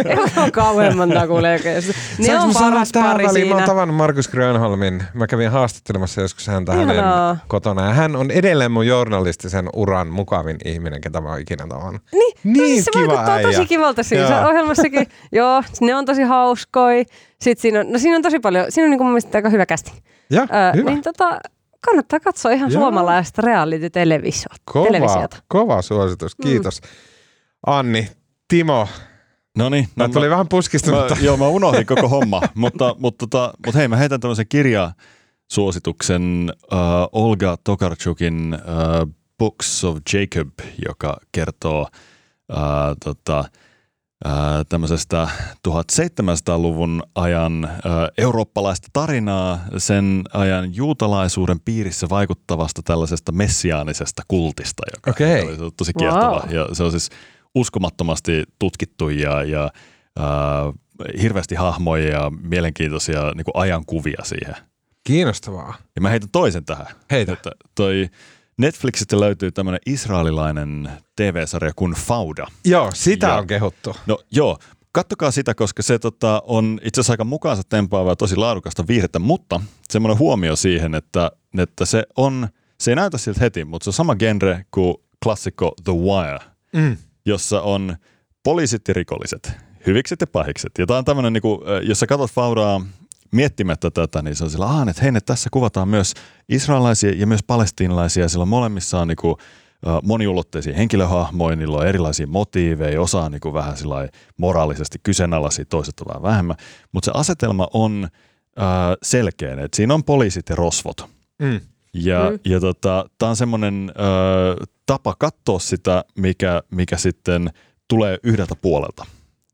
ei ole kauhean monta kuulee oikeasti. Ne Saanko on paras tähän pari väliin? Mä oon siinä. tavannut Markus Grönholmin. Mä kävin haastattelemassa joskus häntä Ihanaa. hänen kotona. Ja hän on edelleen mun journalistisen uran mukavin ihminen, ketä mä oon ikinä tavannut. Niin, Niin no siis se kiva vaikuttaa äijä. tosi kivalta siinä Joo. ohjelmassakin. Joo, ne on tosi hauskoi. Sitten siinä on, no siinä on tosi paljon, siinä on niin mun mielestä aika hyvä kästi. Ja, Öö, hyvä. niin tota, kannattaa katsoa ihan Joo. suomalaista reality-televisiota. Kova, televisiota. kova suositus, kiitos. Anni, Timo, No niin. No, tuli mä- vähän puskista, Mä, mutta joo, mä unohdin koko homma, mutta, mutta, tota, mutta hei, mä heitän tämmöisen kirjasuosituksen uh, Olga Tokarczukin uh, Books of Jacob, joka kertoo uh, tota, uh, tämmöisestä 1700-luvun ajan uh, eurooppalaista tarinaa sen ajan juutalaisuuden piirissä vaikuttavasta tällaisesta messiaanisesta kultista, joka Okei. oli tosi kiehtova. Wow. Ja se on siis uskomattomasti tutkittu ja, ja äh, hirveästi hahmoja ja mielenkiintoisia niin kuin ajankuvia siihen. kiinnostavaa. Ja mä heitän toisen tähän. Heitä. Että toi Netflixistä löytyy tämmöinen israelilainen TV-sarja kuin Fauda. Joo, sitä Ja- on kehuttu. No joo, kattokaa sitä, koska se tota, on itse asiassa aika mukaansa tempaavaa ja tosi laadukasta viihdettä, mutta semmoinen huomio siihen, että, että se on, se ei näytä siltä heti, mutta se on sama genre kuin klassikko The Wire, Mm. jossa on poliisit ja rikolliset, hyvikset ja pahikset. Ja tämä on tämmöinen, niin kuin, jos sä katsot Faudaa miettimättä tätä, niin se on sillä, ah, että hei, että tässä kuvataan myös israelaisia ja myös palestiinalaisia, sillä molemmissa on niin kuin, moniulotteisia henkilöhahmoja, niillä on erilaisia motiiveja, osa on niin kuin vähän moraalisesti kyseenalaisia, toiset on vähän vähemmän, mutta se asetelma on äh, selkeä, että siinä on poliisit ja rosvot. Mm. Ja, Mm. ja tota, tämä on semmoinen ö, tapa katsoa sitä, mikä, mikä sitten tulee yhdeltä puolelta.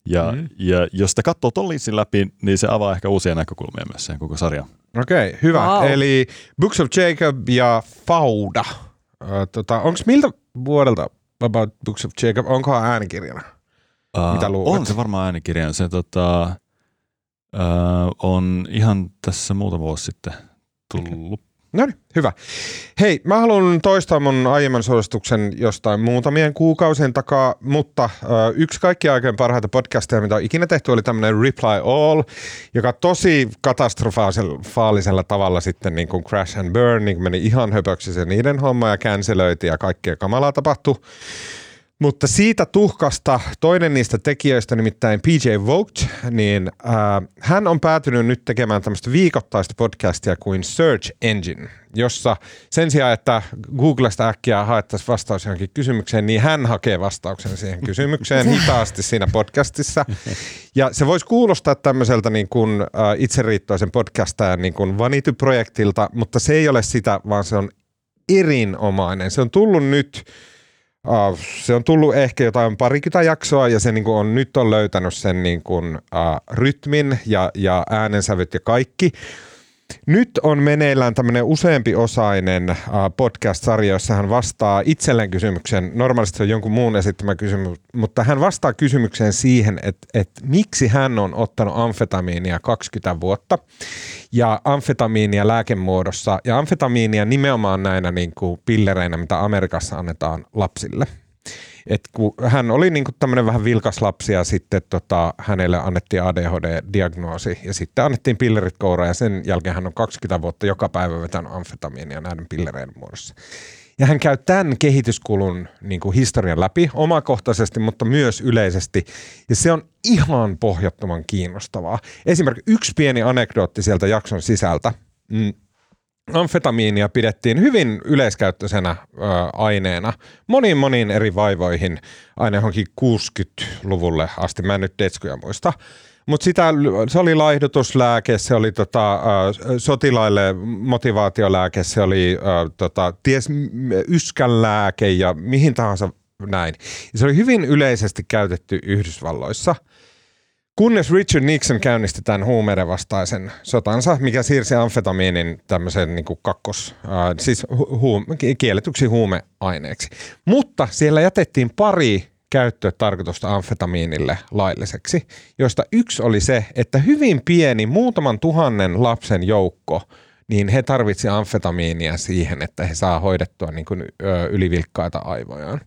Ja, Mm. ja jos sitä katsoo ton linssin läpi, niin se avaa ehkä uusia näkökulmia myös siihen koko sarjaan. Okei, okay, hyvä. Wow. Eli Books of Jacob ja Fauda. Ö, tota, Onko miltä vuodelta About Books of Jacob? Onkohan äänikirjana? Mitä Ö, luulet? On se varmaan äänikirja. Se tota, ö, on ihan tässä muutama vuosi sitten tullut. No niin, hyvä. Hei, mä haluan toistaa mun aiemman suosituksen jostain muutamien kuukausien takaa, mutta ö, yksi kaikkien aikojen parhaita podcasteja, mitä on ikinä tehty, oli tämmöinen Reply All, joka tosi katastrofaalisella tavalla sitten niin kuin Crash and Burn, niin kuin meni ihan höpöksi se niiden homma ja cancelöiti ja kaikkea kamalaa tapahtui. Mutta siitä tuhkasta toinen niistä tekijöistä, nimittäin PJ Vogt, niin äh, hän on päätynyt nyt tekemään tämmöistä viikoittaista podcastia kuin Search Engine, jossa sen sijaan, että Googlesta äkkiä haettaisiin vastaus johonkin kysymykseen, niin hän hakee vastauksen siihen kysymykseen hitaasti siinä podcastissa. Ja se voisi kuulostaa tämmöiseltä niin kuin, äh, itseriittoisen podcastajan niin kuin Vanity-projektilta, mutta se ei ole sitä, vaan se on erinomainen. Se on tullut nyt Uh, se on tullut ehkä jotain parikymmentä jaksoa ja se niin on, nyt on löytänyt sen niin kuin, uh, rytmin ja, ja äänensävyt ja kaikki. Nyt on meneillään tämmöinen useampi osainen uh, podcast-sarja, jossa hän vastaa itselleen kysymyksen. Normaalisti se on jonkun muun esittämä kysymys, mutta hän vastaa kysymykseen siihen, että, että miksi hän on ottanut amfetamiinia 20 vuotta ja amfetamiinia lääkemuodossa ja amfetamiinia nimenomaan näinä niin kuin pillereinä, mitä Amerikassa annetaan lapsille. Et kun hän oli niin tämmöinen vähän vilkas lapsi ja sitten tota, hänelle annettiin ADHD-diagnoosi ja sitten annettiin pillerit kouraan ja sen jälkeen hän on 20 vuotta joka päivä vetänyt amfetamiinia näiden pillereiden muodossa. Ja hän käy tämän kehityskulun niin kuin historian läpi omakohtaisesti, mutta myös yleisesti. Ja se on ihan pohjattoman kiinnostavaa. Esimerkiksi yksi pieni anekdootti sieltä jakson sisältä. Mm. Amfetamiinia pidettiin hyvin yleiskäyttöisenä ö, aineena moniin moniin eri vaivoihin aina johonkin 60-luvulle asti. Mä en nyt detskuja muista. Mutta sitä, se oli laihdutuslääke, se oli tota, sotilaille motivaatiolääke, se oli äh, tota, ties yskänlääke ja mihin tahansa näin. Se oli hyvin yleisesti käytetty Yhdysvalloissa. Kunnes Richard Nixon käynnisti tämän huumeiden vastaisen sotansa, mikä siirsi amfetamiinin tämmöisen niin kuin kakkos, äh, siis hu- hu- kielletyksi huumeaineeksi. Mutta siellä jätettiin pari käyttötarkoitusta amfetamiinille lailliseksi, joista yksi oli se, että hyvin pieni, muutaman tuhannen lapsen joukko, niin he tarvitsi amfetamiinia siihen, että he saa hoidettua niin kuin, ö, ylivilkkaita aivojaan.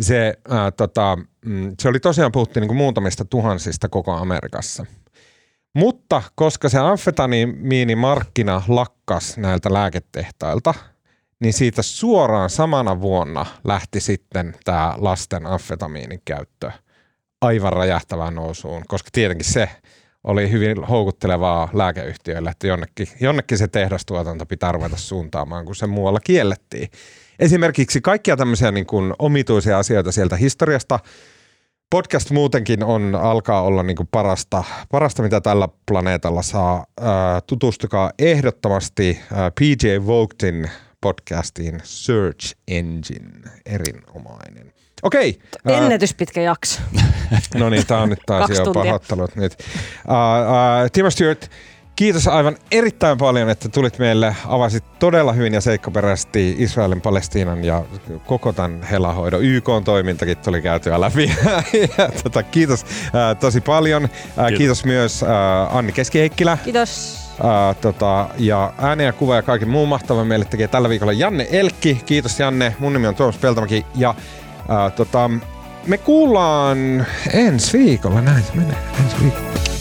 Se, ää, tota, mm, se oli tosiaan, puhuttiin niin muutamista tuhansista koko Amerikassa. Mutta koska se amfetamiinimarkkina lakkas näiltä lääketehtailta, niin siitä suoraan samana vuonna lähti sitten tämä lasten amfetamiinin käyttö aivan räjähtävään nousuun, koska tietenkin se oli hyvin houkuttelevaa lääkeyhtiöille, että jonnekin, jonnekin se tehdastuotanto pitää ruveta suuntaamaan, kun se muualla kiellettiin. Esimerkiksi kaikkia tämmöisiä niin kuin omituisia asioita sieltä historiasta. Podcast muutenkin on, alkaa olla niin kuin parasta, parasta, mitä tällä planeetalla saa. Ää, tutustukaa ehdottomasti ää, PJ Vogtin podcastiin Search Engine. Erinomainen. Okei. Ennätyspitkä jakso. No niin, tämä on nyt taas jo pahoittelut nyt. Uh, uh, Timo Stewart, kiitos aivan erittäin paljon, että tulit meille. Avasit todella hyvin ja seikkaperäisesti Israelin, Palestiinan ja koko tämän helahoidon. YK-toimintakin tuli käytyä läpi. ja, tota, kiitos uh, tosi paljon. Uh, kiitos. kiitos myös uh, Anni Keskiheikkilä. Kiitos. Uh, tota, ja ääni ja kuva ja kaiken muun mahtavan meille tekee tällä viikolla Janne Elkki. Kiitos Janne. Mun nimi on Tuomas Peltomäki ja uh, tota, me kuullaan ensi viikolla. Näin se menee. Ensi viikolla.